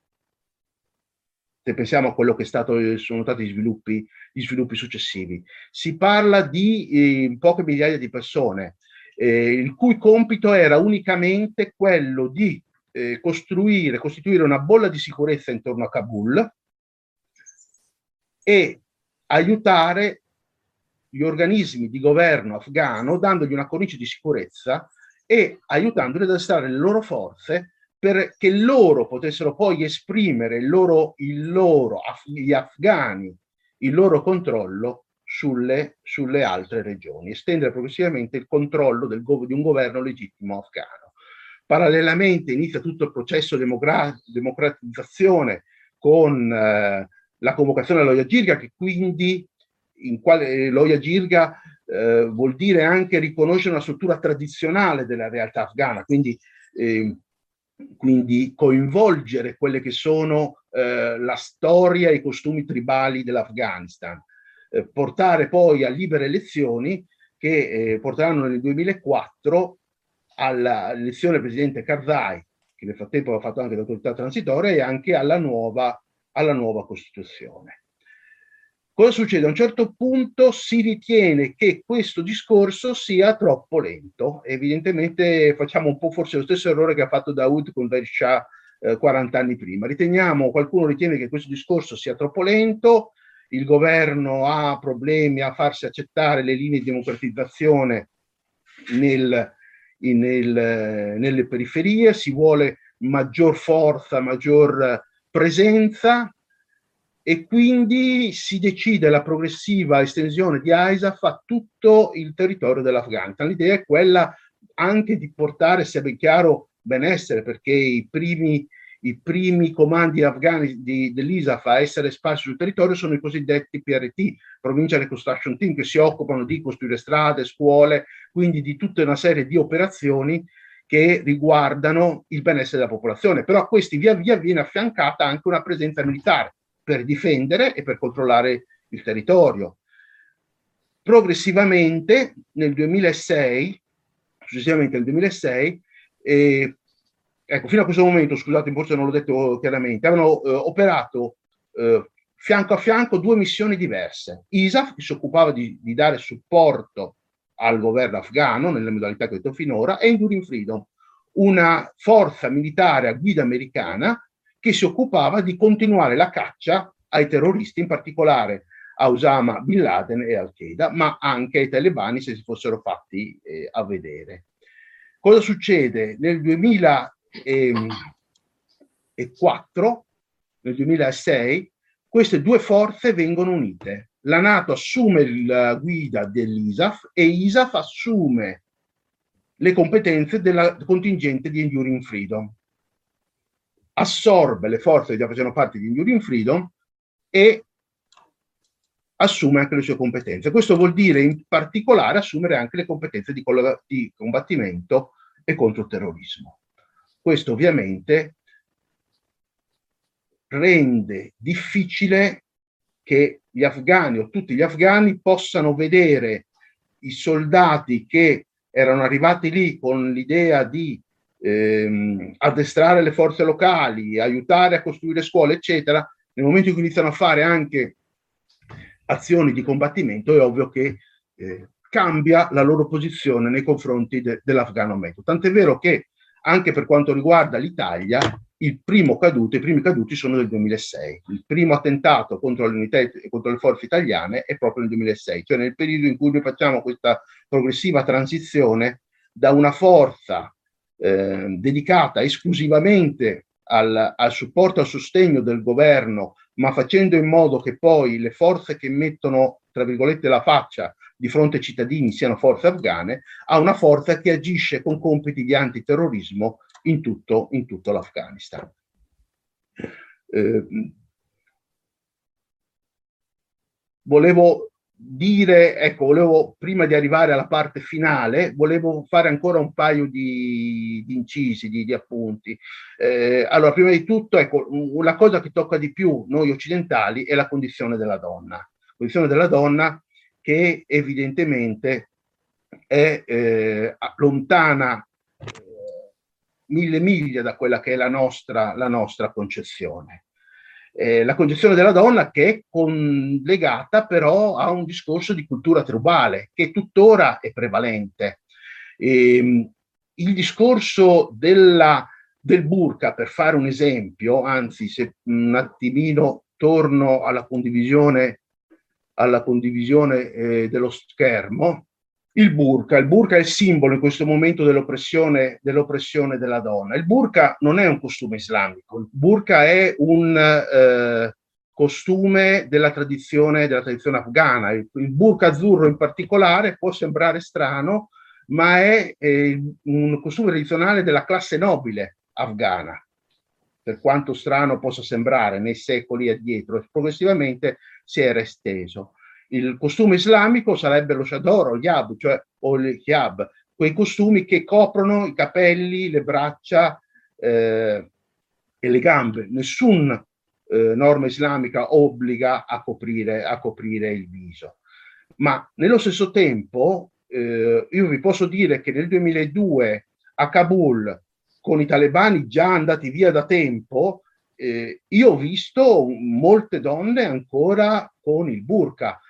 Se pensiamo a quello che stato, sono stati gli sviluppi, gli sviluppi successivi. Si parla di eh, poche migliaia di persone, eh, il cui compito era unicamente quello di eh, costruire, costituire una bolla di sicurezza intorno a Kabul e aiutare gli organismi di governo afghano dandogli una cornice di sicurezza e aiutandoli ad estrarre le loro forze perché loro potessero poi esprimere il loro, il loro, gli afghani, il loro controllo sulle, sulle altre regioni, estendere progressivamente il controllo del, di un governo legittimo afghano. Parallelamente inizia tutto il processo di democratizzazione con eh, la convocazione dell'Oia Girga che quindi in quale l'Oia Girga eh, vuol dire anche riconoscere una struttura tradizionale della realtà afghana, quindi, eh, quindi coinvolgere quelle che sono eh, la storia e i costumi tribali dell'Afghanistan, eh, portare poi a libere elezioni che eh, porteranno nel 2004 all'elezione del presidente Karzai, che nel frattempo ha fatto anche l'autorità transitoria, e anche alla nuova, alla nuova Costituzione. Cosa succede? A un certo punto si ritiene che questo discorso sia troppo lento. Evidentemente facciamo un po' forse lo stesso errore che ha fatto Daoud con Dair Shah eh, 40 anni prima. Riteniamo, qualcuno ritiene che questo discorso sia troppo lento, il governo ha problemi a farsi accettare le linee di democratizzazione nel, nel, nelle periferie, si vuole maggior forza, maggior presenza, e quindi si decide la progressiva estensione di ISAF a tutto il territorio dell'Afghanistan. L'idea è quella anche di portare, sia ben chiaro, benessere, perché i primi, i primi comandi afghani dell'ISAF a essere sparsi sul territorio sono i cosiddetti PRT, Provincial Reconstruction Team, che si occupano di costruire strade, scuole, quindi di tutta una serie di operazioni che riguardano il benessere della popolazione. Però a questi via via viene affiancata anche una presenza militare per difendere e per controllare il territorio. Progressivamente nel 2006, successivamente nel 2006, eh, ecco, fino a questo momento, scusate, forse non l'ho detto chiaramente, avevano eh, operato eh, fianco a fianco due missioni diverse. ISAF, che si occupava di, di dare supporto al governo afghano, nelle modalità che ho detto finora, e Enduring Freedom, una forza militare a guida americana che si occupava di continuare la caccia ai terroristi, in particolare a Osama Bin Laden e Al-Qaeda, ma anche ai talebani se si fossero fatti eh, a vedere. Cosa succede? Nel 2004, nel 2006, queste due forze vengono unite. La Nato assume la guida dell'ISAF e ISAF assume le competenze del contingente di Enduring Freedom. Assorbe le forze che già facevano parte di Enduring Freedom e assume anche le sue competenze. Questo vuol dire in particolare assumere anche le competenze di, di combattimento e contro il terrorismo. Questo ovviamente rende difficile che gli afghani o tutti gli afghani possano vedere i soldati che erano arrivati lì con l'idea di ehm, addestrare le forze locali, aiutare a costruire scuole, eccetera, nel momento in cui iniziano a fare anche azioni di combattimento, è ovvio che eh, cambia la loro posizione nei confronti de- dell'afgano metodo. Tant'è vero che anche per quanto riguarda l'Italia, il primo caduto, i primi caduti sono del 2006. Il primo attentato contro le unità contro le forze italiane è proprio nel 2006, cioè nel periodo in cui noi facciamo questa progressiva transizione da una forza eh, dedicata esclusivamente al, al supporto e al sostegno del governo, ma facendo in modo che poi le forze che mettono, tra virgolette, la faccia di fronte ai cittadini siano forze afghane, a una forza che agisce con compiti di antiterrorismo in tutto, in tutto l'Afghanistan. Eh, volevo dire, ecco, volevo prima di arrivare alla parte finale, volevo fare ancora un paio di, di incisi, di, di appunti. Eh, allora, prima di tutto, ecco, la cosa che tocca di più noi occidentali è la condizione della donna. Condizione della donna che evidentemente è eh, lontana eh, mille miglia da quella che è la nostra, la nostra concezione eh, la condizione della donna che è collegata però a un discorso di cultura tribale che tuttora è prevalente. E, ehm, il discorso della, del burka, per fare un esempio, anzi se un attimino torno alla condivisione, alla condivisione eh, dello schermo, il burka. Il burka è il simbolo in questo momento dell'oppressione, dell'oppressione della donna. Il burka non è un costume islamico, il burka è un eh, costume della tradizione, della tradizione afghana. Il, il, burka azzurro in particolare può sembrare strano, ma è eh, un costume tradizionale della classe nobile afghana per quanto strano possa sembrare nei secoli addietro, progressivamente si era esteso il costume islamico sarebbe lo shador o yab, cioè o il hiab, quei costumi che coprono i capelli, le braccia eh, e le gambe. Nessun eh, norma islamica obbliga a coprire, a coprire, il viso. Ma nello stesso tempo eh, io vi posso dire che nel 2002 a Kabul, con i talebani già andati via da tempo, eh, io ho visto molte donne ancora con il burqa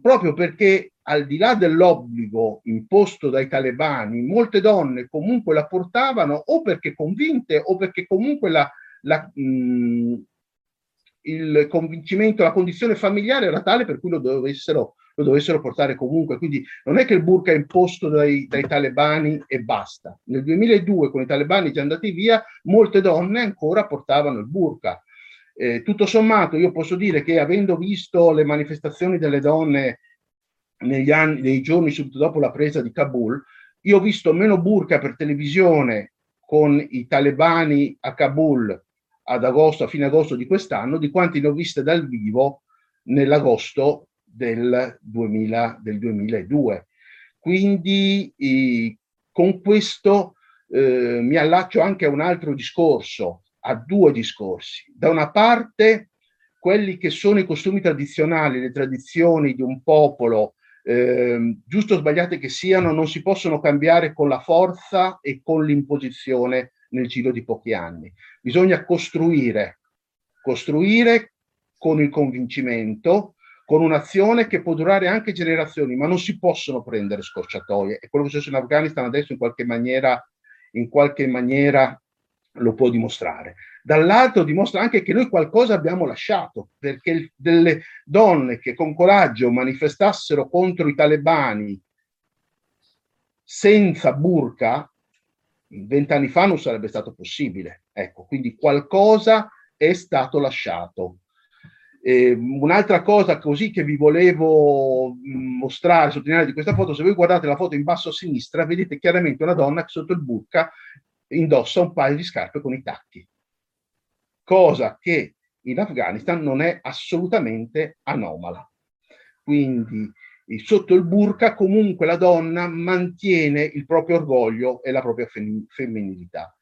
proprio perché al di là dell'obbligo imposto dai talebani, molte donne comunque la portavano o perché convinte o perché comunque la, la, mh, il convincimento, la condizione familiare era tale per cui lo dovessero, lo dovessero portare comunque. Quindi non è che il burka è imposto dai, dai talebani e basta. Nel 2002 con i talebani già andati via, molte donne ancora portavano il burka eh, tutto sommato io posso dire che avendo visto le manifestazioni delle donne negli anni, nei giorni subito dopo la presa di Kabul, io ho visto meno burka per televisione con i talebani a Kabul ad agosto, a fine agosto di quest'anno, di quanti ne ho viste dal vivo nell'agosto del, 2000, del 2002. Quindi eh, con questo eh, mi allaccio anche a un altro discorso a due discorsi. Da una parte quelli che sono i costumi tradizionali, le tradizioni di un popolo, eh, giusto o sbagliate che siano, non si possono cambiare con la forza e con l'imposizione nel giro di pochi anni. Bisogna costruire, costruire con il convincimento, con un'azione che può durare anche generazioni, ma non si possono prendere scorciatoie. E quello che succede in Afghanistan adesso in qualche maniera, in qualche maniera lo può dimostrare. Dall'altro dimostra anche che noi qualcosa abbiamo lasciato, perché delle donne che con coraggio manifestassero contro i talebani senza burka, vent'anni fa non sarebbe stato possibile. Ecco, quindi qualcosa è stato lasciato. Eh, un'altra cosa così che vi volevo mostrare, sottolineare di questa foto, se voi guardate la foto in basso a sinistra, vedete chiaramente una donna sotto il burka indossa un paio di scarpe con i tacchi, cosa che in Afghanistan non è assolutamente anomala. Quindi sotto il burka comunque la donna mantiene il proprio orgoglio e la propria femminilità.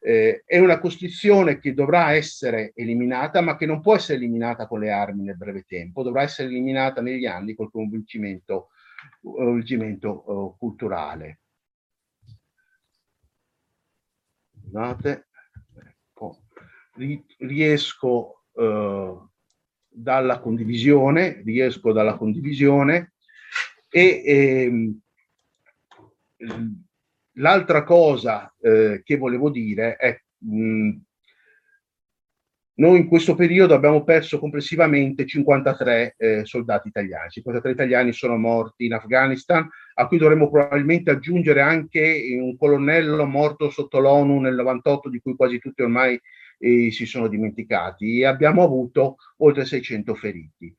Eh, è una costrizione che dovrà essere eliminata, ma che non può essere eliminata con le armi nel breve tempo, dovrà essere eliminata negli anni col convincimento, convincimento uh, culturale. Scusate, ecco. riesco uh, dalla condivisione, riesco dalla condivisione e ehm, l'altra cosa eh, che volevo dire è mh, noi in questo periodo abbiamo perso complessivamente 53 eh, soldati italiani, 53 italiani sono morti in Afghanistan, a cui dovremmo probabilmente aggiungere anche un colonnello morto sotto l'ONU nel 98, di cui quasi tutti ormai eh, si sono dimenticati, e abbiamo avuto oltre 600 feriti.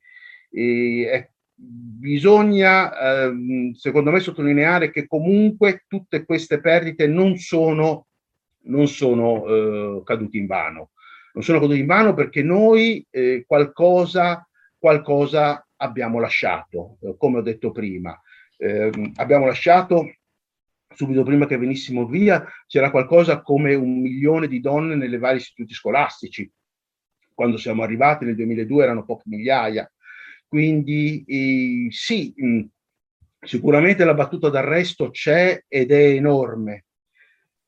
E, bisogna, ehm, secondo me, sottolineare che comunque tutte queste perdite non sono, non sono eh, cadute in vano. Non sono cadute in vano perché noi eh, qualcosa, qualcosa abbiamo lasciato, eh, come ho detto prima. Ehm, abbiamo lasciato subito prima che venissimo via, c'era qualcosa come un milione di donne nelle vari istituti scolastici. Quando siamo arrivati nel 2002 erano poche migliaia. Quindi eh, sì, mm, sicuramente la battuta d'arresto c'è ed è enorme,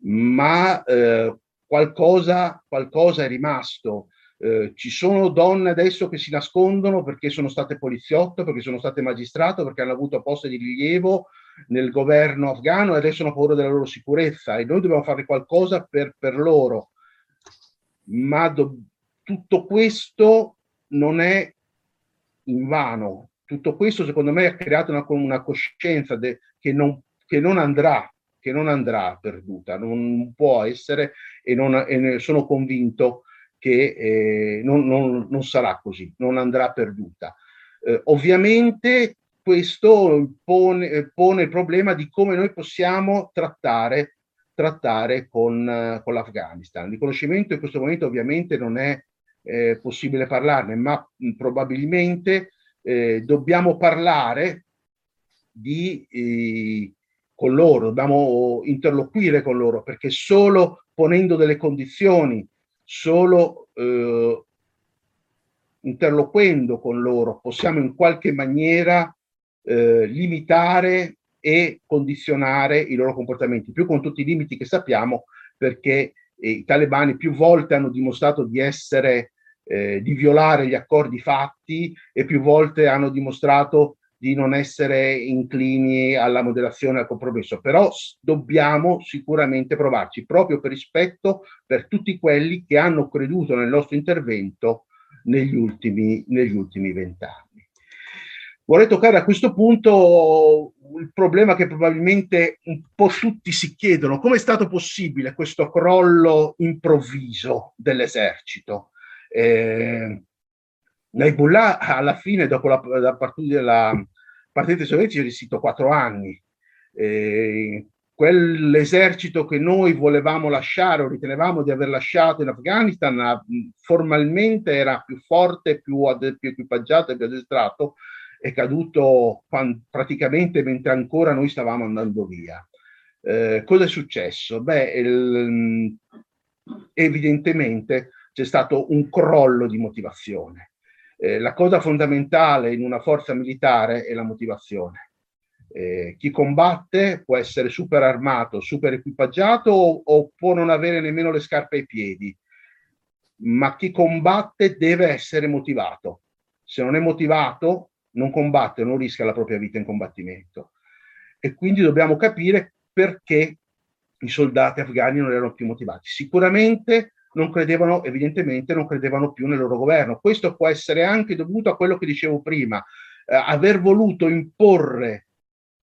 ma eh, qualcosa, qualcosa è rimasto. Eh, ci sono donne adesso che si nascondono perché sono state poliziotto, perché sono state magistrato, perché hanno avuto posti di rilievo nel governo afghano e adesso hanno paura della loro sicurezza e noi dobbiamo fare qualcosa per, per loro. Ma do, tutto questo non è in vano. Tutto questo secondo me ha creato una, una coscienza de, che, non, che, non, andrà, che non andrà perduta, non può essere e, non, e sono convinto che eh, non, non, non, sarà così, non andrà perduta. Eh, ovviamente questo pone, pone, il problema di come noi possiamo trattare, trattare con, con l'Afghanistan. Il riconoscimento in questo momento ovviamente non è eh, possibile parlarne, ma mh, probabilmente eh, dobbiamo parlare di, eh, con loro, dobbiamo interloquire con loro, perché solo ponendo delle condizioni, solo eh, interloquendo con loro, possiamo in qualche maniera eh, limitare e condizionare i loro comportamenti, più con tutti i limiti che sappiamo, perché i talebani più volte hanno dimostrato di essere, eh, di violare gli accordi fatti e più volte hanno dimostrato di non essere inclini alla moderazione al compromesso, però dobbiamo sicuramente provarci, proprio per rispetto per tutti quelli che hanno creduto nel nostro intervento negli ultimi, negli ultimi vent'anni. Vorrei toccare a questo punto il problema che probabilmente un po' tutti si chiedono, come è stato possibile questo crollo improvviso dell'esercito? Eh, Naibullah alla fine, dopo la, la partita della partita sovietica, è resistito quattro anni. Eh, quell'esercito che noi volevamo lasciare o ritenevamo di aver lasciato in Afghanistan formalmente era più forte, più, più equipaggiato e più addestrato è caduto praticamente mentre ancora noi stavamo andando via. Eh, cosa è successo? Beh, il, evidentemente c'è stato un crollo di motivazione. Eh, la cosa fondamentale in una forza militare è la motivazione. Eh, chi combatte può essere super armato, super equipaggiato o, o può non avere nemmeno le scarpe ai piedi, ma chi combatte deve essere motivato. Se non è motivato, non combatte, non rischia la propria vita in combattimento. E quindi dobbiamo capire perché i soldati afghani non erano più motivati. Sicuramente non credevano, evidentemente non credevano più nel loro governo. Questo può essere anche dovuto a quello che dicevo prima, eh, aver voluto imporre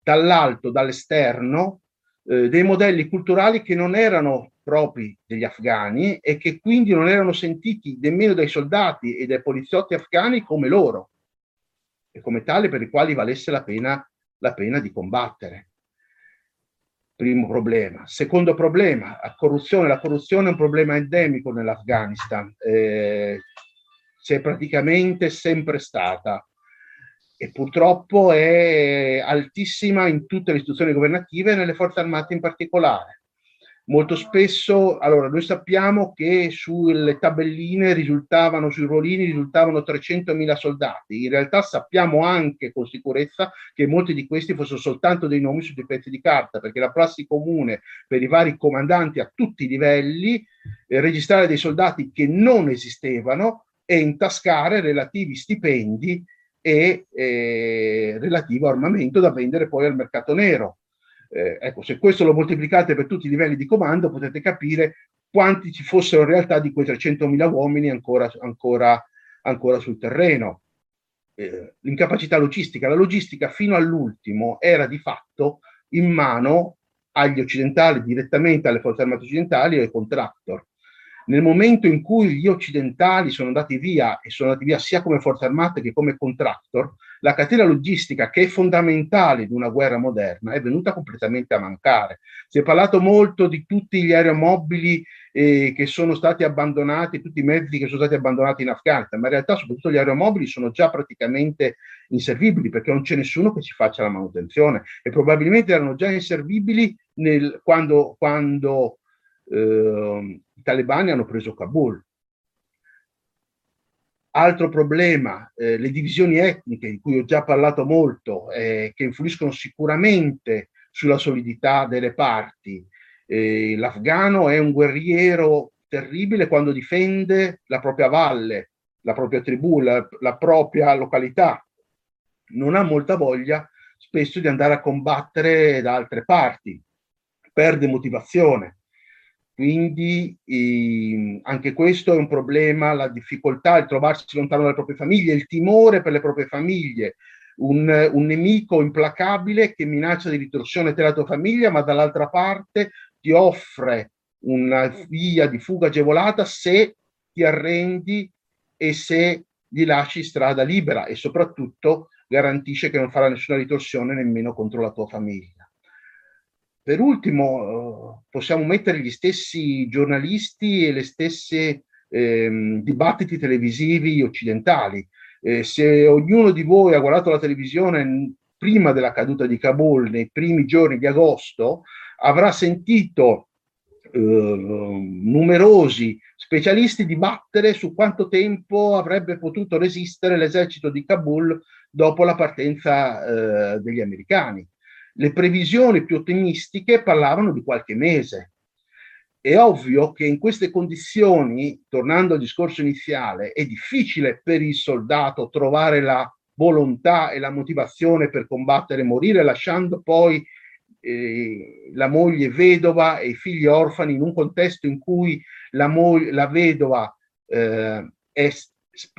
dall'alto, dall'esterno, eh, dei modelli culturali che non erano propri degli afghani e che quindi non erano sentiti nemmeno dai soldati e dai poliziotti afghani come loro e come tali per i quali valesse la pena, la pena di combattere. Primo problema. Secondo problema, la corruzione. La corruzione è un problema endemico nell'Afghanistan. Eh, c'è praticamente sempre stata e purtroppo è altissima in tutte le istituzioni governative e nelle forze armate in particolare. Molto spesso, allora, noi sappiamo che sulle tabelline risultavano, sui ruolini risultavano 300.000 soldati. In realtà sappiamo anche con sicurezza che molti di questi fossero soltanto dei nomi su dei pezzi di carta, perché la prassi comune per i vari comandanti a tutti i livelli eh, registrare dei soldati che non esistevano e intascare relativi stipendi e eh, relativo armamento da vendere poi al mercato nero eh, ecco, se questo lo moltiplicate per tutti i livelli di comando potete capire quanti ci fossero in realtà di quei 300.000 uomini ancora, ancora, ancora sul terreno. Eh, l'incapacità logistica, la logistica fino all'ultimo era di fatto in mano agli occidentali, direttamente alle forze armate occidentali e ai contractor. Nel momento in cui gli occidentali sono andati via e sono andati via sia come forze armate che come contractor, la catena logistica che è fondamentale di una guerra moderna è venuta completamente a mancare. Si è parlato molto di tutti gli aeromobili eh, che sono stati abbandonati, tutti i mezzi che sono stati abbandonati in Afghanistan, ma in realtà soprattutto gli aeromobili sono già praticamente inservibili perché non c'è nessuno che ci faccia la manutenzione e probabilmente erano già inservibili nel, quando, quando eh, i talebani hanno preso Kabul. Altro problema, eh, le divisioni etniche, di cui ho già parlato molto, eh, che influiscono sicuramente sulla solidità delle parti. Eh, L'afgano è un guerriero terribile quando difende la propria valle, la propria tribù, la, la propria località. Non ha molta voglia spesso di andare a combattere da altre parti, perde motivazione. Quindi eh, anche questo è un problema, la difficoltà di trovarsi lontano dalle proprie famiglie, il timore per le proprie famiglie, un, un nemico implacabile che minaccia di ritorsione te la tua famiglia, ma dall'altra parte ti offre una via di fuga agevolata se ti arrendi e se gli lasci strada libera e soprattutto garantisce che non farà nessuna ritorsione nemmeno contro la tua famiglia. Per ultimo, eh, possiamo mettere gli stessi giornalisti e le stesse eh, dibattiti televisivi occidentali. Eh, se ognuno di voi ha guardato la televisione prima della caduta di Kabul, nei primi giorni di agosto, avrà sentito eh, numerosi specialisti dibattere su quanto tempo avrebbe potuto resistere l'esercito di Kabul dopo la partenza eh, degli americani le previsioni più ottimistiche parlavano di qualche mese. È ovvio che in queste condizioni, tornando al discorso iniziale, è difficile per il soldato trovare la volontà e la motivazione per combattere e morire, lasciando poi eh, la moglie vedova e i figli orfani in un contesto in cui la, la vedova eh, è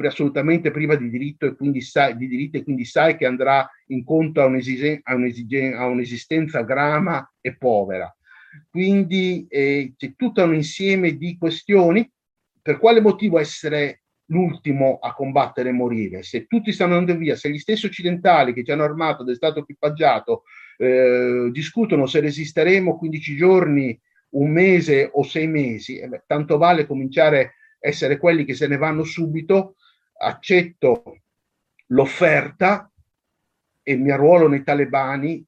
assolutamente priva di diritto e quindi sai, di diritti e quindi sai che andrà incontro a, un'esistenza, a un'esistenza grama e povera. Quindi eh, c'è tutto un insieme di questioni. Per quale motivo essere l'ultimo a combattere e morire? Se tutti stanno andando via, se gli stessi occidentali che ci hanno armato ed è stato equipaggiato eh, discutono se resisteremo 15 giorni, un mese o sei mesi, eh beh, tanto vale cominciare essere quelli che se ne vanno subito, accetto l'offerta e mi arruolo nei talebani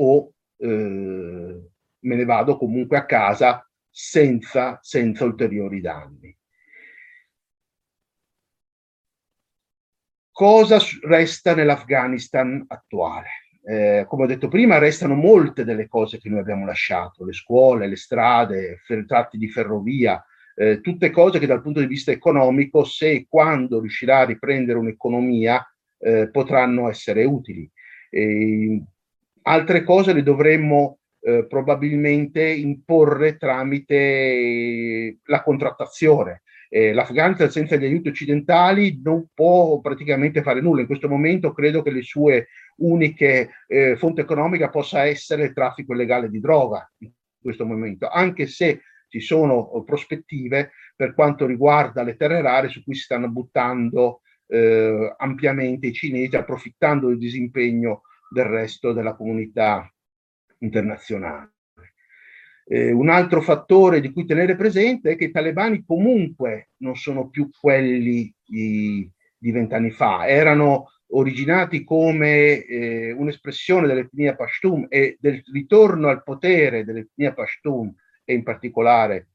o eh, me ne vado comunque a casa senza, senza ulteriori danni. Cosa resta nell'Afghanistan attuale? eh, come ho detto prima, restano molte delle cose che noi abbiamo lasciato, le scuole, le strade, tratti di ferrovia, eh, tutte cose che dal punto di vista economico, se e quando riuscirà a riprendere un'economia, eh, potranno essere utili. E altre cose le dovremmo eh, probabilmente imporre tramite la contrattazione. Eh, L'Afghanistan senza gli aiuti occidentali non può praticamente fare nulla. In questo momento credo che le sue uniche eh, fonti economiche possa essere il traffico illegale di droga in questo momento, anche se ci sono prospettive per quanto riguarda le terre rare su cui si stanno buttando eh, ampiamente i cinesi, approfittando del disimpegno del resto della comunità internazionale. Eh, un altro fattore di cui tenere presente è che i talebani comunque non sono più quelli di, vent'anni fa, erano originati come eh, un'espressione dell'etnia Pashtun e del ritorno al potere dell'etnia Pashtun e in particolare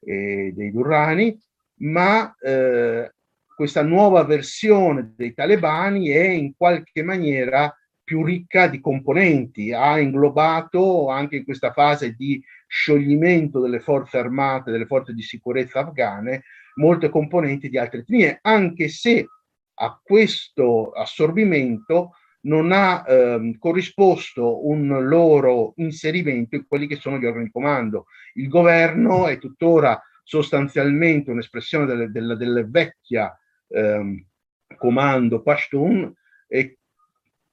eh, dei Durrani, ma eh, questa nuova versione dei talebani è in qualche maniera più ricca di componenti, ha inglobato anche in questa fase di scioglimento delle forze armate, delle forze di sicurezza afghane, molte componenti di altre etnie, anche se a questo assorbimento non ha ehm, corrisposto un loro inserimento in quelli che sono gli organi di comando. Il governo è tuttora sostanzialmente un'espressione delle, delle, delle vecchia ehm, comando Pashtun e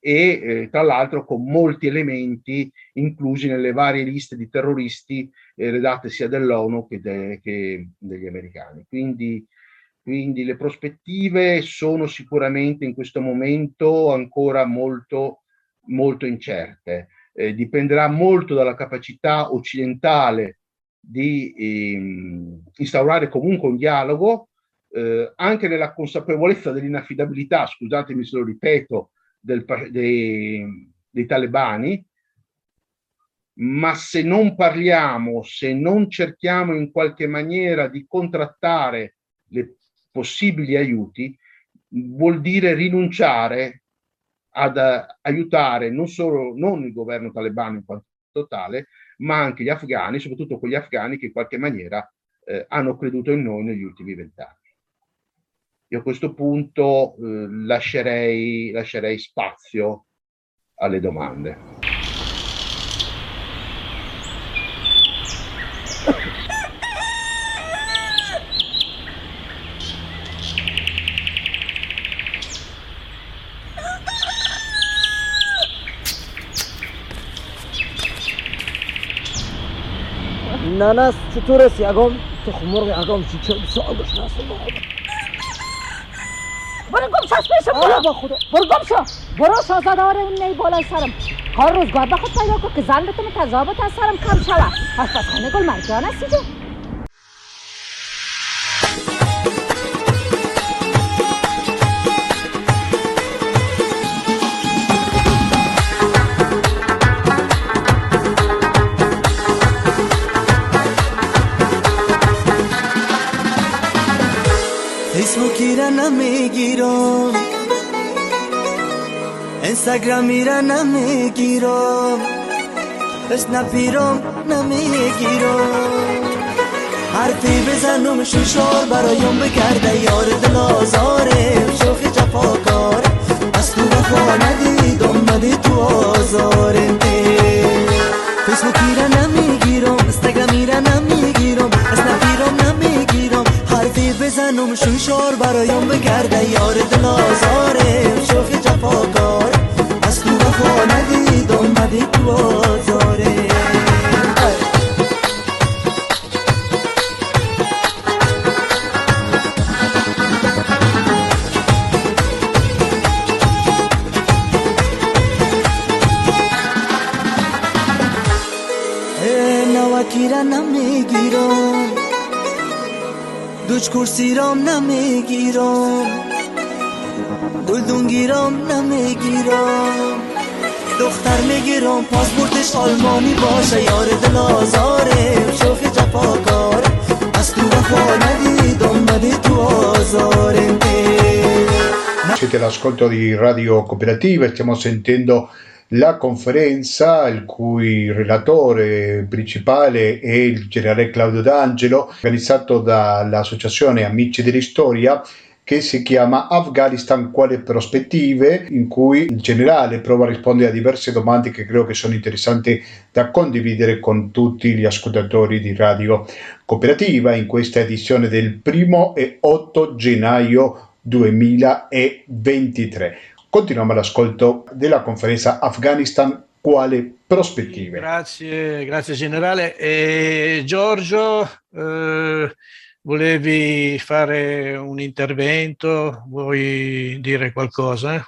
e eh, tra l'altro con molti elementi inclusi nelle varie liste di terroristi eh, redatte sia dell'ONU che, de, che degli americani. Quindi, quindi, le prospettive sono sicuramente in questo momento ancora molto, molto incerte. Eh, dipenderà molto dalla capacità occidentale di ehm, instaurare comunque un dialogo, eh, anche nella consapevolezza dell'inaffidabilità, scusatemi se lo ripeto, del, dei, dei talebani, ma se non parliamo, se non cerchiamo in qualche maniera di contrattare le possibili aiuti, vuol dire rinunciare ad aiutare non solo non il governo talebano in quanto tale, ma anche gli afghani, soprattutto quegli afghani che in qualche maniera eh, hanno creduto in noi negli ultimi vent'anni. Io a questo punto eh, lascerei, lascerei spazio alle domande. نانا ستورس يقوم تخمر يقوم تشوف صعب ناس برو گم شو پیشم برو با خدا برو گم شو برو شاهزاده اون نی بالای سرم کار روزگار به خود پیدا کن که زن بتونه تضابط از سرم کم شود پس پس خانه گل مرجان هستی جو نمی‌گیرم اینستاگرامی را نمی‌گیرم اسنپیرم نمی‌گیرم حرفی بزنم شوشار برایم بگرده یار دل آزاره. شوخی جفاکار از تو وفا ندید اومدی تو آزاره فیسبوکی خانم شوشار برایم بگرده یار دل آزاره. شوخ جفا دختر میگیرم پاسپورتش آلمانی باشه یار دل آزاره شوخی جفاکار از تو وفا ندید اومدی تو آزاره Siete all'ascolto di Radio Cooperativa, stiamo sentendo la conferenza, il cui relatore principale è il generale Claudio D'Angelo, organizzato dall'Associazione Amici dell'Istoria, che si chiama Afghanistan quale prospettive, in cui il generale prova a rispondere a diverse domande che credo che sono interessanti da condividere con tutti gli ascoltatori di Radio Cooperativa in questa edizione del primo e 8 gennaio 2023. Continuiamo all'ascolto della conferenza Afghanistan quale prospettive. Grazie, grazie generale. E Giorgio, eh, volevi fare un intervento? Vuoi dire qualcosa?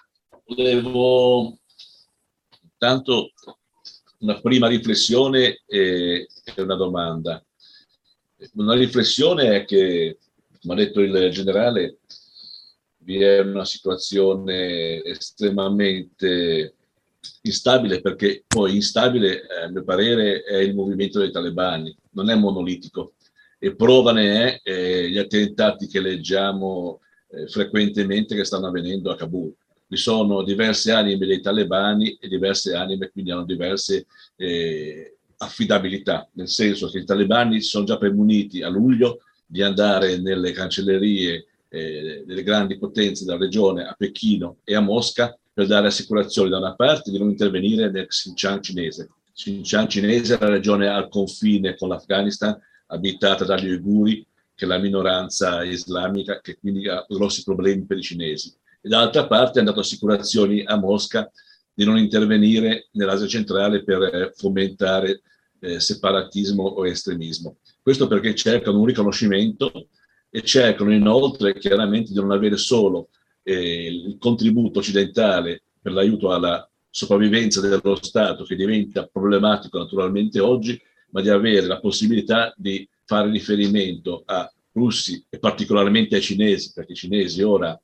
Volevo tanto una prima riflessione e una domanda. Una riflessione è che, come ha detto il generale, vi è una situazione estremamente instabile perché poi instabile, a mio parere, è il movimento dei talebani, non è monolitico e prova ne è eh, gli attentati che leggiamo eh, frequentemente che stanno avvenendo a Kabul. Vi sono diverse anime dei talebani e diverse anime quindi hanno diverse eh, affidabilità, nel senso che i talebani sono già premuniti a luglio di andare nelle cancellerie eh, delle grandi potenze della regione a Pechino e a Mosca per dare assicurazioni da una parte di non intervenire nel Xinjiang cinese. Xinjiang cinese è la regione al confine con l'Afghanistan, abitata dagli uiguri, che è la minoranza islamica, che quindi ha grossi problemi per i cinesi. E dall'altra parte ha dato assicurazioni a Mosca di non intervenire nell'Asia centrale per eh, fomentare eh, separatismo o estremismo. Questo perché cercano un riconoscimento e cercano inoltre chiaramente di non avere solo eh, il contributo occidentale per l'aiuto alla sopravvivenza dello Stato, che diventa problematico naturalmente oggi, ma di avere la possibilità di fare riferimento a russi e particolarmente ai cinesi, perché i cinesi ora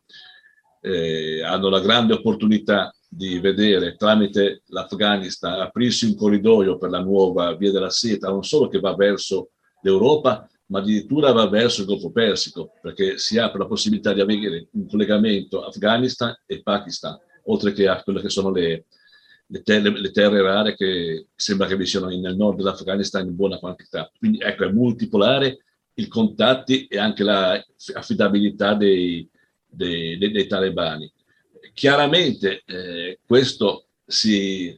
eh, hanno la grande opportunità di vedere tramite l'Afghanistan aprirsi un corridoio per la nuova via della seta, non solo che va verso l'Europa, ma addirittura va verso il Golfo Persico, perché si apre la possibilità di avere un collegamento Afghanistan e Pakistan, oltre che a quelle che sono le, le, terre, le terre, rare che sembra che vi siano nel nord dell'Afghanistan in buona quantità. Quindi ecco, è multipolare i contatti e anche l'affidabilità dei, dei, dei, dei talebani. Chiaramente eh, questo si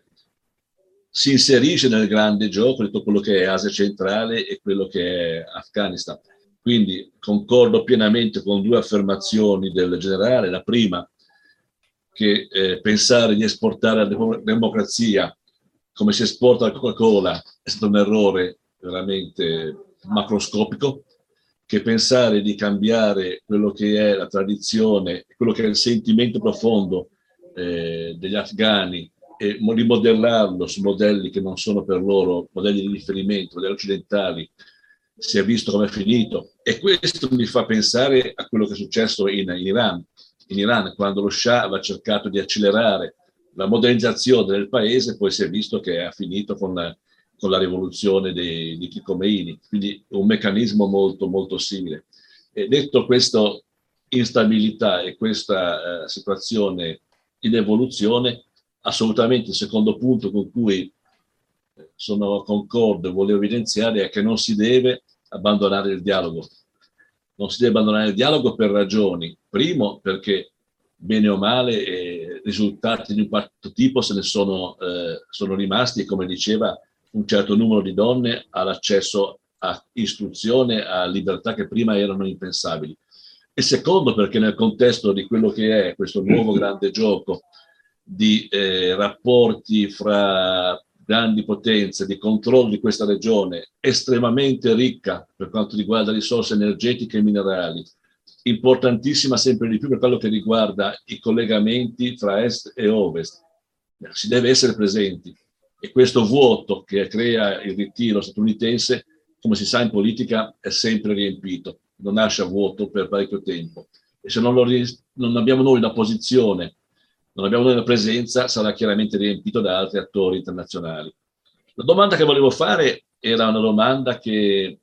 si inserisce nel grande gioco, tutto quello che è Asia centrale e quello che è Afghanistan. Quindi concordo pienamente con due affermazioni del generale. La prima, che eh, pensare di esportare la democrazia come si esporta la Coca-Cola è stato un errore veramente macroscopico, che pensare di cambiare quello che è la tradizione, quello che è il sentimento profondo eh, degli afghani e rimodellarlo su modelli che non sono per loro modelli di riferimento, modelli occidentali, si è visto come è finito. E questo mi fa pensare a quello che è successo in, in Iran. In Iran, quando lo Shah aveva cercato di accelerare la modernizzazione del paese, poi si è visto che ha finito con la, con la rivoluzione dei, di Khomeini, quindi un meccanismo molto, molto simile. E detto questa instabilità e questa eh, situazione in evoluzione, assolutamente il secondo punto con cui sono concorde, volevo evidenziare, è che non si deve abbandonare il dialogo. Non si deve abbandonare il dialogo per ragioni. Primo, perché bene o male eh, risultati di un quarto tipo se ne sono, eh, sono rimasti come diceva un certo numero di donne all'accesso a istruzione, a libertà che prima erano impensabili. E secondo perché nel contesto di quello che è questo nuovo grande gioco di eh, rapporti fra grandi potenze, di controllo di questa regione estremamente ricca per quanto riguarda risorse energetiche e minerali, importantissima sempre di più per quello che riguarda i collegamenti fra est e ovest. Si deve essere presenti e questo vuoto che crea il ritiro statunitense, come si sa in politica, è sempre riempito, non lascia vuoto per parecchio tempo. E se non, lo, non abbiamo noi la posizione non abbiamo noi la presenza, sarà chiaramente riempito da altri attori internazionali. La domanda che volevo fare era una domanda che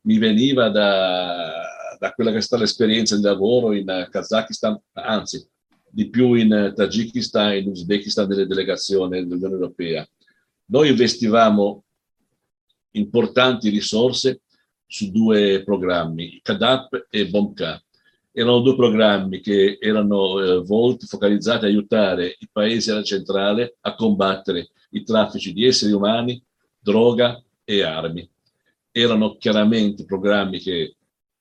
mi veniva da, da quella che è stata l'esperienza di lavoro in Kazakistan, anzi, di più in Tagikistan, in Uzbekistan delle delegazioni dell'Unione Europea. Noi investivamo importanti risorse su due programmi, CADAP e BOMCA. Erano due programmi che erano eh, volti, focalizzati a aiutare i paesi della centrale a combattere i traffici di esseri umani, droga e armi. Erano chiaramente programmi che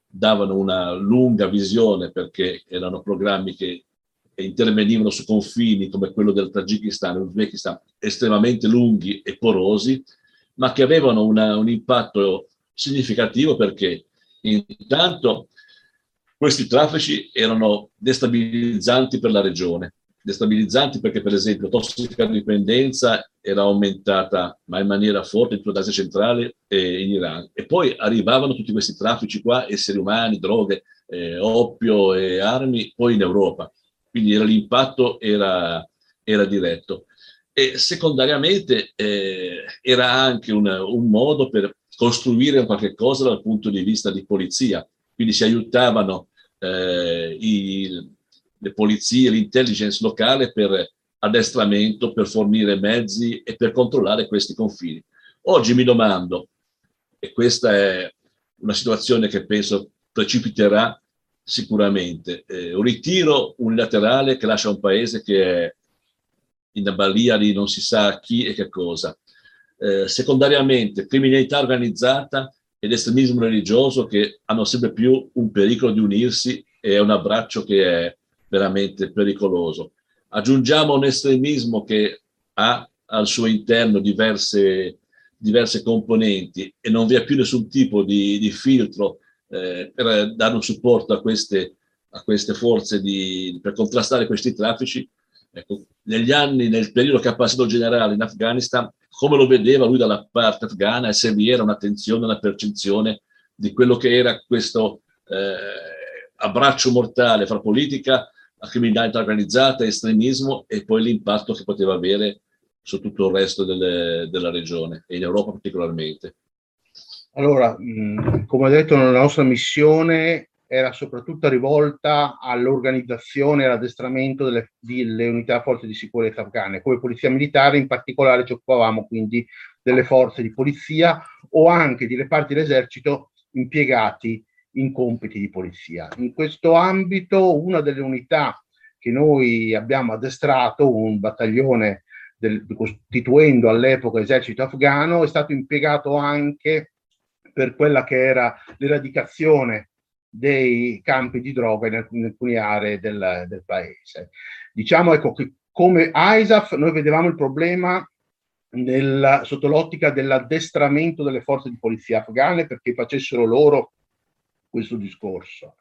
davano una lunga visione perché erano programmi che intervenivano su confini come quello del Tagikistan e Uzbekistan estremamente lunghi e porosi, ma che avevano una, un impatto significativo perché intanto questi traffici erano destabilizzanti per la regione, destabilizzanti perché per esempio la tossicodipendenza era aumentata ma in maniera forte in tutta l'Asia centrale e in Iran e poi arrivavano tutti questi traffici qua, esseri umani, droghe, eh, oppio e armi, poi in Europa. Quindi era, l'impatto era, era diretto. E secondariamente eh, era anche un, un modo per costruire qualche cosa dal punto di vista di polizia. Quindi si aiutavano eh, i, le polizie, l'intelligence locale per addestramento, per fornire mezzi e per controllare questi confini. Oggi mi domando, e questa è una situazione che penso precipiterà sicuramente, eh, un ritiro unilaterale che lascia un paese che è in balia di non si sa chi e che cosa eh, secondariamente criminalità organizzata ed estremismo religioso che hanno sempre più un pericolo di unirsi e un abbraccio che è veramente pericoloso. Aggiungiamo un estremismo che ha al suo interno diverse, diverse componenti e non vi è più nessun tipo di, di filtro eh, per dare un supporto a queste, a queste forze di, per contrastare questi traffici. Ecco, negli anni, nel periodo che ha passato generale in Afghanistan, come lo vedeva lui dalla parte afghana e se vi era un'attenzione, una percezione di quello che era questo eh, abbraccio mortale fra politica, criminalità organizzata, estremismo e poi l'impatto che poteva avere su tutto il resto delle, della regione e in Europa particolarmente. Allora, mh, come ho detto, la nostra missione era soprattutto rivolta all'organizzazione e all'addestramento delle, delle unità forze di sicurezza afghane. Come polizia militare in particolare ci occupavamo quindi delle forze di polizia o anche di reparti dell'esercito impiegati in compiti di polizia. In questo ambito una delle unità che noi abbiamo addestrato, un battaglione del, costituendo all'epoca esercito afghano, è stato impiegato anche per quella che era l'eradicazione dei campi di droga in, alcune aree del, del, paese. Diciamo ecco che come ISAF noi vedevamo il problema nel, sotto l'ottica dell'addestramento delle forze di polizia afghane perché facessero loro questo discorso.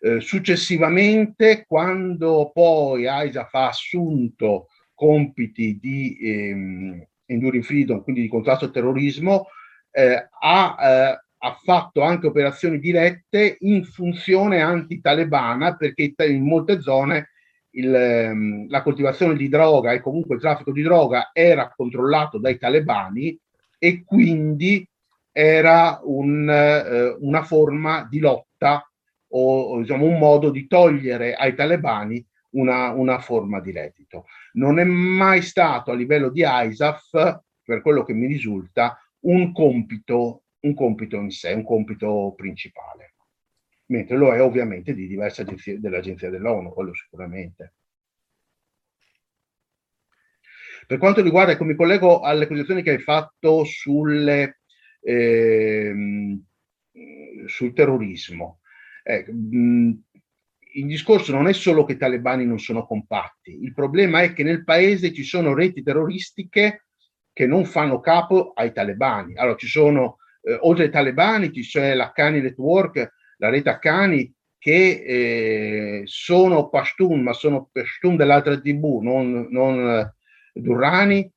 Eh, successivamente, quando poi ISAF ha assunto compiti di ehm, Enduring Freedom, quindi di contrasto al terrorismo, eh, ha eh, ha fatto anche operazioni dirette in funzione anti-talebana perché in molte zone il, ehm, la coltivazione di droga e comunque il traffico di droga era controllato dai talebani e quindi era un, eh, una forma di lotta o diciamo, un modo di togliere ai talebani una, una forma di reddito. Non è mai stato a livello di ISAF, per quello che mi risulta, un compito un compito in sé, un compito principale, mentre lo è ovviamente di diverse agenzie dell'agenzia dell'ONU, quello sicuramente. Per quanto riguarda, ecco, mi collego alle posizioni che hai fatto sulle, eh, sul terrorismo. Eh, mh, il discorso non è solo che i talebani non sono compatti, il problema è che nel paese ci sono reti terroristiche che non fanno capo ai talebani. Allora ci sono eh, oltre ai talebani c'è la Cani Network, la rete Akani, che eh, sono Pashtun, ma sono Pashtun dell'altra tribù, non, non eh, Durrani,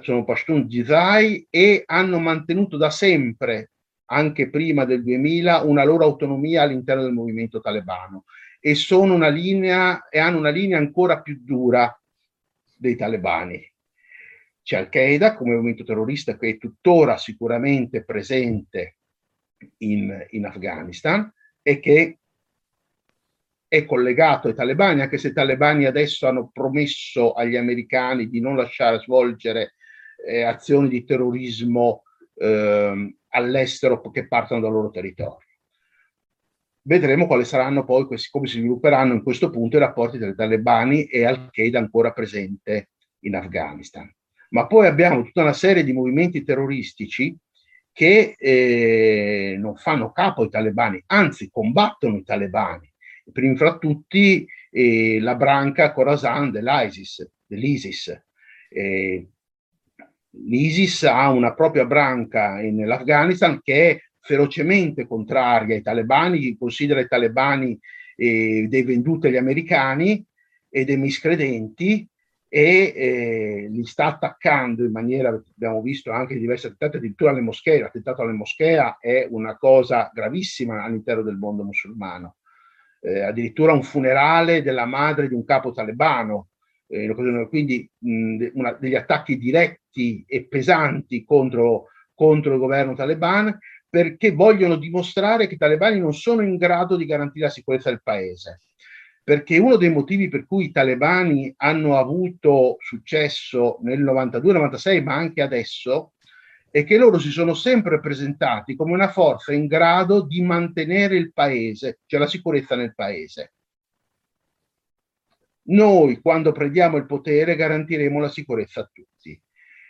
sono Pashtun Gizai e hanno mantenuto da sempre, anche prima del 2000, una loro autonomia all'interno del movimento talebano. E sono una linea e hanno una linea ancora più dura dei talebani c'è Al-Qaeda come movimento terrorista che è tuttora sicuramente presente in, in Afghanistan e che è collegato ai talebani, anche se i talebani adesso hanno promesso agli americani di non lasciare svolgere eh, azioni di terrorismo eh, all'estero che partono dal loro territorio. Vedremo quali saranno poi, questi, come si svilupperanno in questo punto i rapporti tra i talebani e Al-Qaeda ancora presente in Afghanistan. Ma poi abbiamo tutta una serie di movimenti terroristici che eh, non fanno capo ai talebani, anzi combattono i talebani. Prima fra tutti eh, la branca Khorasan dell'ISIS, dell'ISIS. Eh, L'ISIS ha una propria branca nell'Afghanistan che è ferocemente contraria ai talebani, considera i talebani eh, dei venduti agli americani e dei miscredenti e eh, li sta attaccando in maniera, abbiamo visto anche diversi attentati, addirittura alle moschee, l'attentato alle moschee è una cosa gravissima all'interno del mondo musulmano. Eh, addirittura un funerale della madre di un capo talebano, eh, quindi mh, una, degli attacchi diretti e pesanti contro, contro il governo talebano perché vogliono dimostrare che i talebani non sono in grado di garantire la sicurezza del paese perché uno dei motivi per cui i talebani hanno avuto successo nel 92-96, ma anche adesso, è che loro si sono sempre presentati come una forza in grado di mantenere il paese, cioè la sicurezza nel paese. Noi, quando prendiamo il potere, garantiremo la sicurezza a tutti.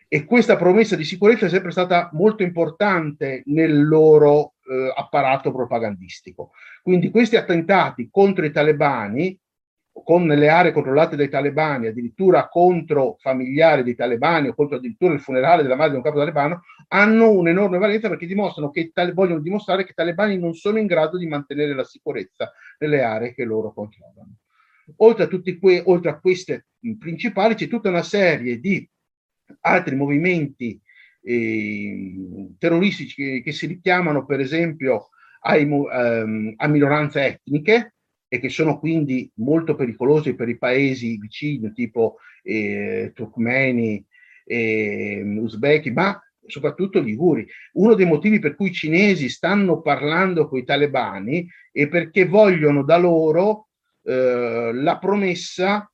E questa promessa di sicurezza è sempre stata molto importante nel loro eh, apparato propagandistico. Quindi questi attentati contro i talebani, con le aree controllate dai talebani, addirittura contro familiari dei talebani o contro addirittura il funerale della madre di un capo talebano, hanno un'enorme valenza perché dimostrano che vogliono dimostrare che i talebani non sono in grado di mantenere la sicurezza nelle aree che loro controllano. Oltre a, tutti que- oltre a queste principali c'è tutta una serie di altri movimenti eh, terroristici che, che, si richiamano per esempio ai, um, a minoranze etniche e che sono quindi molto pericolosi per i paesi vicini, tipo eh, turkmeni, eh, uzbeki, ma soprattutto gli Uguri. Uno dei motivi per cui i cinesi stanno parlando con i talebani è perché vogliono da loro eh, la promessa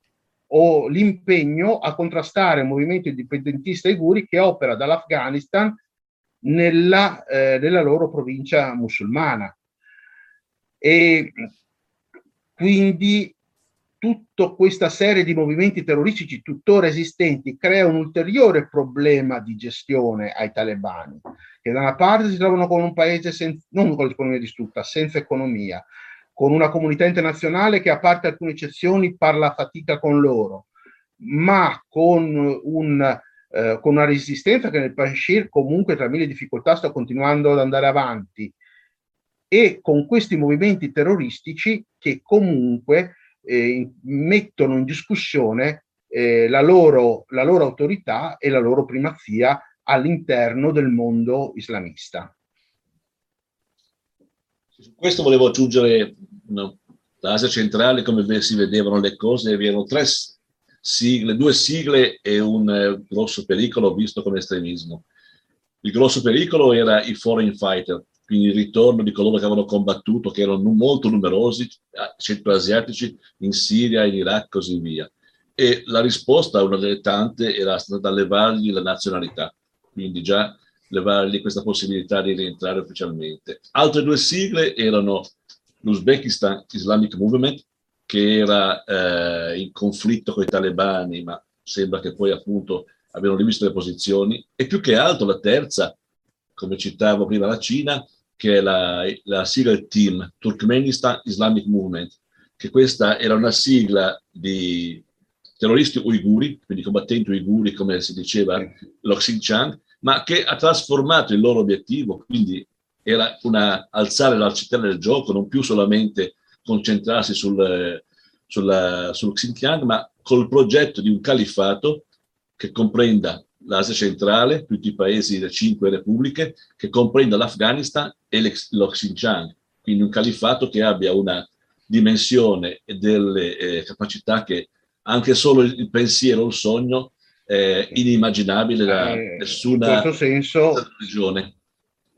o l'impegno a contrastare un movimento indipendentista Iguri che opera dall'Afghanistan nella, eh, nella loro provincia musulmana. E quindi tutta questa serie di movimenti terroristici tuttora esistenti crea un ulteriore problema di gestione ai talebani, che da una parte si trovano con un paese senza, non con l'economia distrutta, senza economia, con una comunità internazionale che a parte alcune eccezioni parla a fatica con loro, ma con, un, eh, con una resistenza che nel Pashir comunque tra mille difficoltà sta continuando ad andare avanti e con questi movimenti terroristici che comunque eh, mettono in discussione eh, la, loro, la loro autorità e la loro primazia all'interno del mondo islamista. Su questo volevo aggiungere no, l'Asia centrale, come si vedevano le cose, vi erano tre sigle, due sigle e un eh, grosso pericolo visto come estremismo. Il grosso pericolo era i foreign fighter, quindi il ritorno di coloro che avevano combattuto, che erano molto numerosi, centroasiatici, in Siria, in Iraq così via. E la risposta, una delle tante, era stata levargli la nazionalità. Quindi già levargli questa possibilità di rientrare ufficialmente. Altre due sigle erano l'Uzbekistan Islamic Movement, che era eh, in conflitto con i talebani, ma sembra che poi appunto abbiano rivisto le posizioni, e più che altro la terza, come citavo prima la Cina, che è la, la sigla TEAM, Turkmenistan Islamic Movement, che questa era una sigla di terroristi uiguri, quindi combattenti uiguri, come si diceva, lo Xinjiang, ma che ha trasformato il loro obiettivo, quindi era una, alzare l'arcitella del gioco, non più solamente concentrarsi sul, sul, sul Xinjiang, ma col progetto di un califfato che comprenda l'Asia centrale, tutti i paesi delle cinque repubbliche, che comprenda l'Afghanistan e lo Xinjiang, quindi un califfato che abbia una dimensione e delle eh, capacità che anche solo il, il pensiero, il sogno è inimmaginabile da eh, nessuna in questo senso, regione.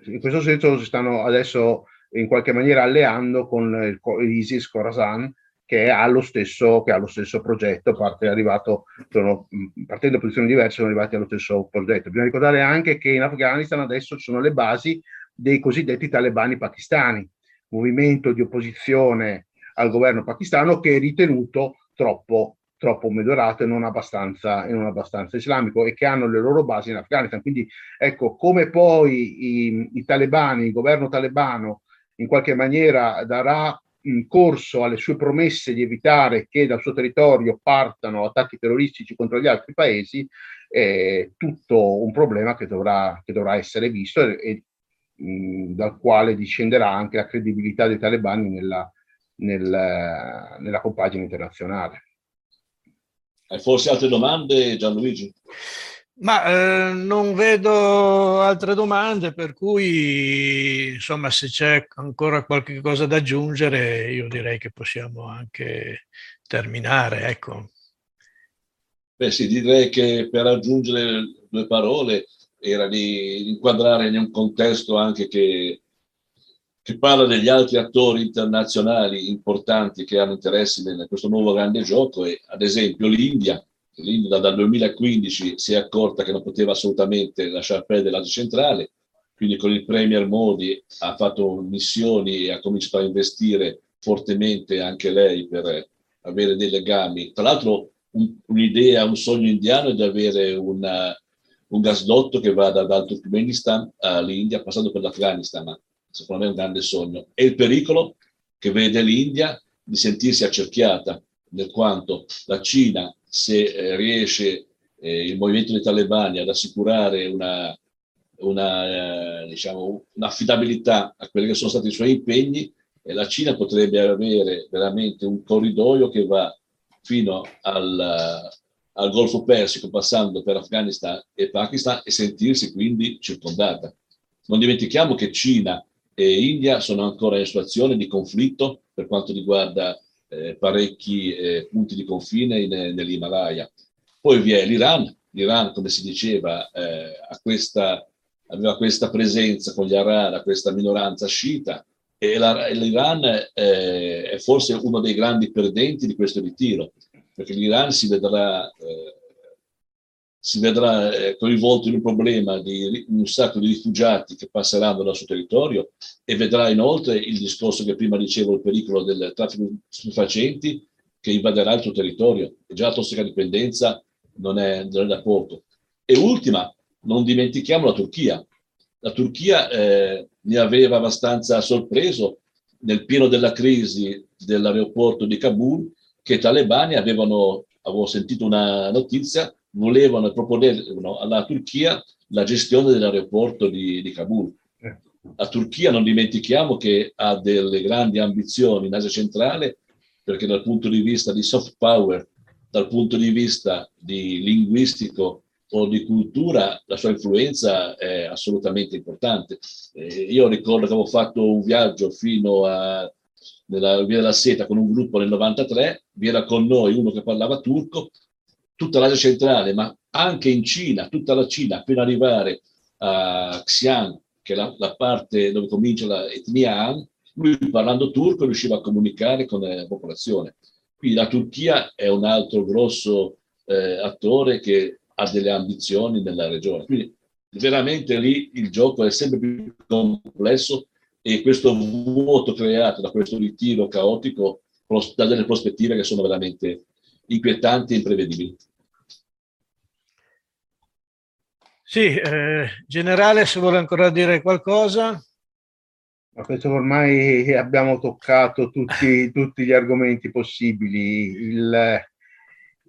In questo senso si stanno adesso in qualche maniera alleando con l'ISIS Khorasan che ha lo stesso, che ha lo stesso progetto, parte arrivato, sono, partendo da posizioni diverse sono arrivati allo stesso progetto. Bisogna ricordare anche che in Afghanistan adesso ci sono le basi dei cosiddetti talebani pakistani, movimento di opposizione al governo pakistano che è ritenuto troppo, troppo medorato e non, abbastanza, e non abbastanza islamico e che hanno le loro basi in Afghanistan. Quindi ecco, come poi i, i talebani, il governo talebano in qualche maniera darà corso alle sue promesse di evitare che dal suo territorio partano attacchi terroristici contro gli altri paesi, è tutto un problema che dovrà, che dovrà essere visto e, e mh, dal quale discenderà anche la credibilità dei talebani nella, nel, nella compagine internazionale. Hai forse altre domande Gianluigi? Ma eh, non vedo altre domande, per cui insomma se c'è ancora qualche cosa da aggiungere io direi che possiamo anche terminare. Ecco. Beh sì, direi che per aggiungere due parole era di inquadrare in un contesto anche che, che parla degli altri attori internazionali importanti che hanno interessi in questo nuovo grande gioco e ad esempio l'India l'India dal 2015 si è accorta che non poteva assolutamente lasciare perdere l'Asia centrale, quindi con il Premier Modi ha fatto missioni e ha cominciato a investire fortemente anche lei per avere dei legami. Tra l'altro un, un'idea, un sogno indiano è di avere una, un gasdotto che vada dal Turkmenistan all'India passando per l'Afghanistan, secondo me è un grande sogno. E il pericolo che vede l'India di sentirsi accerchiata, nel quanto la Cina se eh, riesce eh, il movimento dei talebani ad assicurare una, una, eh, diciamo, un'affidabilità a quelli che sono stati i suoi impegni, la Cina potrebbe avere veramente un corridoio che va fino al, al Golfo Persico, passando per Afghanistan e Pakistan e sentirsi quindi circondata. Non dimentichiamo che Cina e India sono ancora in situazione di conflitto per quanto riguarda eh, parecchi eh, punti di confine in, nell'Himalaya. Poi vi è l'Iran, l'Iran come si diceva eh, questa, aveva questa presenza con gli Arara, questa minoranza sciita e la, l'Iran eh, è forse uno dei grandi perdenti di questo ritiro, perché l'Iran si vedrà eh, si vedrà eh, coinvolto in un problema di un sacco di rifugiati che passeranno dal suo territorio e vedrà inoltre il discorso che prima dicevo, il pericolo del traffico di stupefacenti che invaderà il suo territorio. E già la tossicodipendenza non è, non è da poco. E ultima, non dimentichiamo la Turchia. La Turchia eh, aveva abbastanza sorpreso nel pieno della crisi dell'aeroporto di Kabul che i talebani avevano, avevo sentito una notizia, volevano proporre alla Turchia la gestione dell'aeroporto di, di Kabul. Eh. La Turchia, non dimentichiamo che ha delle grandi ambizioni in Asia centrale, perché dal punto di vista di soft power, dal punto di vista di linguistico o di cultura, la sua influenza è assolutamente importante. Eh, io ricordo che avevo fatto un viaggio fino a nella Via della Seta con un gruppo nel 93, vi era con noi uno che parlava turco, tutta l'Asia centrale, ma anche in Cina, tutta la Cina, ad arrivare a Xi'an, che è la, la parte dove comincia l'etnia Han, lui parlando turco riusciva a comunicare con la popolazione. Quindi la Turchia è un altro grosso eh, attore che ha delle ambizioni nella regione. Quindi veramente lì il gioco è sempre più complesso e questo vuoto creato da questo ritiro caotico dà delle prospettive che sono veramente inquietanti e imprevedibili. Sì, eh, generale, se vuole ancora dire qualcosa. Ma penso che ormai abbiamo toccato tutti, tutti gli argomenti possibili. Il,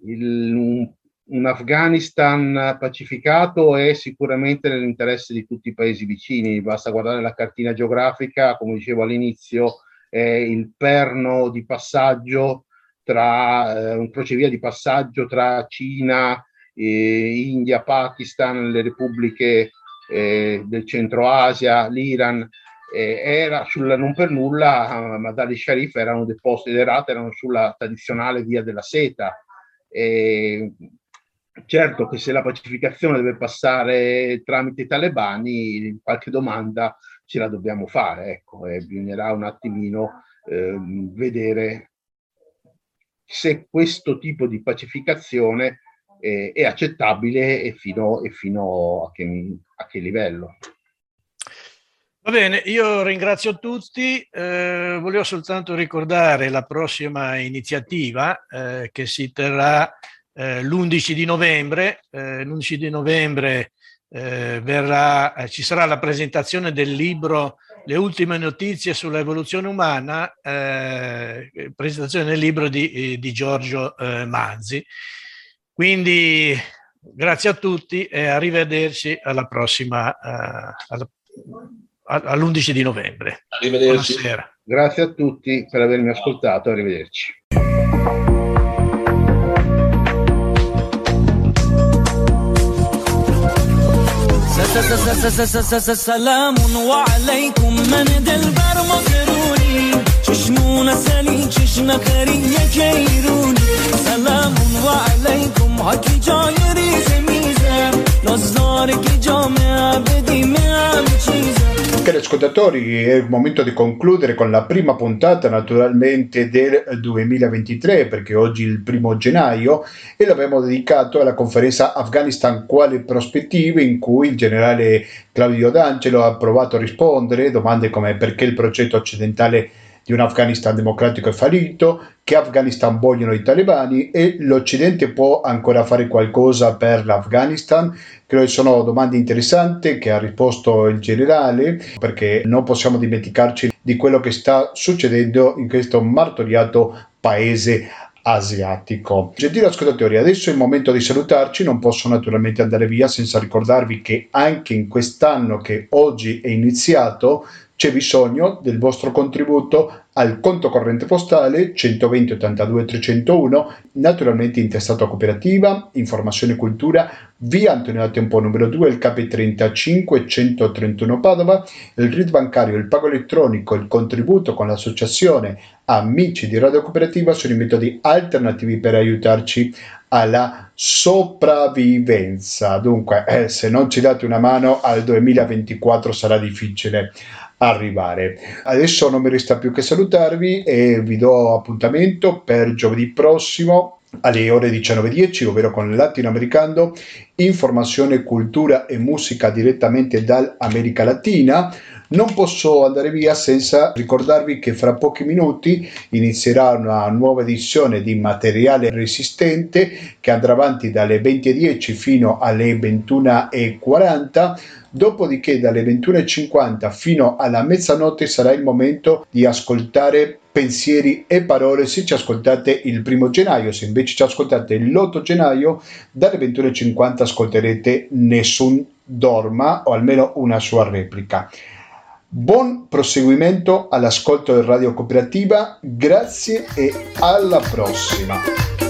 il, un, un, Afghanistan pacificato è sicuramente nell'interesse di tutti i paesi vicini. Basta guardare la cartina geografica, come dicevo all'inizio, è il perno di passaggio tra eh, un crocevia di passaggio tra Cina, eh, India, Pakistan, le repubbliche eh, del centro Asia, l'Iran, eh, era sulla, non per nulla Madali Sharif erano deposti ed erate, erano sulla tradizionale via della seta. E, certo che se la pacificazione deve passare tramite i talebani, qualche domanda ce la dobbiamo fare, ecco, e bisognerà un attimino eh, vedere se questo tipo di pacificazione è, è accettabile e fino, e fino a, che, a che livello. Va bene, io ringrazio tutti, eh, volevo soltanto ricordare la prossima iniziativa eh, che si terrà eh, l'11 di novembre. Eh, l'11 di novembre eh, verrà, eh, ci sarà la presentazione del libro Le ultime notizie sull'evoluzione umana, presentazione del libro di, di Giorgio Manzi. Quindi grazie a tutti e arrivederci alla prossima, alla, all'11 di novembre. Arrivederci. Buonasera. Grazie a tutti per avermi ascoltato, arrivederci. سلام وعليكم من دلبر مكروني چشمون سلی چشم خری کیرونی. سلام وعليكم حکی جای ریز میزم. نازدار که جامعه بدیم همه چیزم. Cari ascoltatori, è il momento di concludere con la prima puntata naturalmente del 2023 perché oggi è il primo gennaio e l'abbiamo dedicato alla conferenza Afghanistan quale prospettive in cui il generale Claudio D'Angelo ha provato a rispondere domande come perché il progetto occidentale di un Afghanistan democratico è fallito, che Afghanistan vogliono i talebani e l'Occidente può ancora fare qualcosa per l'Afghanistan? Credo che sono domande interessanti che ha risposto il generale perché non possiamo dimenticarci di quello che sta succedendo in questo martoriato paese asiatico. Gentili ascoltatori, adesso è il momento di salutarci, non posso naturalmente andare via senza ricordarvi che anche in quest'anno che oggi è iniziato c'è bisogno del vostro contributo al conto corrente postale 120 82 301, naturalmente intestato a cooperativa, informazione e cultura, via Antonio Tempo numero 2, il KP35 131 Padova, il RID bancario, il pago elettronico, il contributo con l'associazione Amici di Radio Cooperativa sono i metodi alternativi per aiutarci alla sopravvivenza. Dunque, eh, se non ci date una mano al 2024 sarà difficile arrivare. Adesso non mi resta più che salutarvi e vi do appuntamento per giovedì prossimo alle ore 19.10, ovvero con Latinoamericano, informazione, cultura e musica direttamente dall'America Latina. Non posso andare via senza ricordarvi che fra pochi minuti inizierà una nuova edizione di materiale resistente che andrà avanti dalle 20.10 fino alle 21.40 Dopodiché dalle 21.50 fino alla mezzanotte sarà il momento di ascoltare pensieri e parole se ci ascoltate il primo gennaio, se invece ci ascoltate l'8 gennaio dalle 21.50 ascolterete Nessun Dorma o almeno una sua replica. Buon proseguimento all'ascolto del Radio Cooperativa, grazie e alla prossima.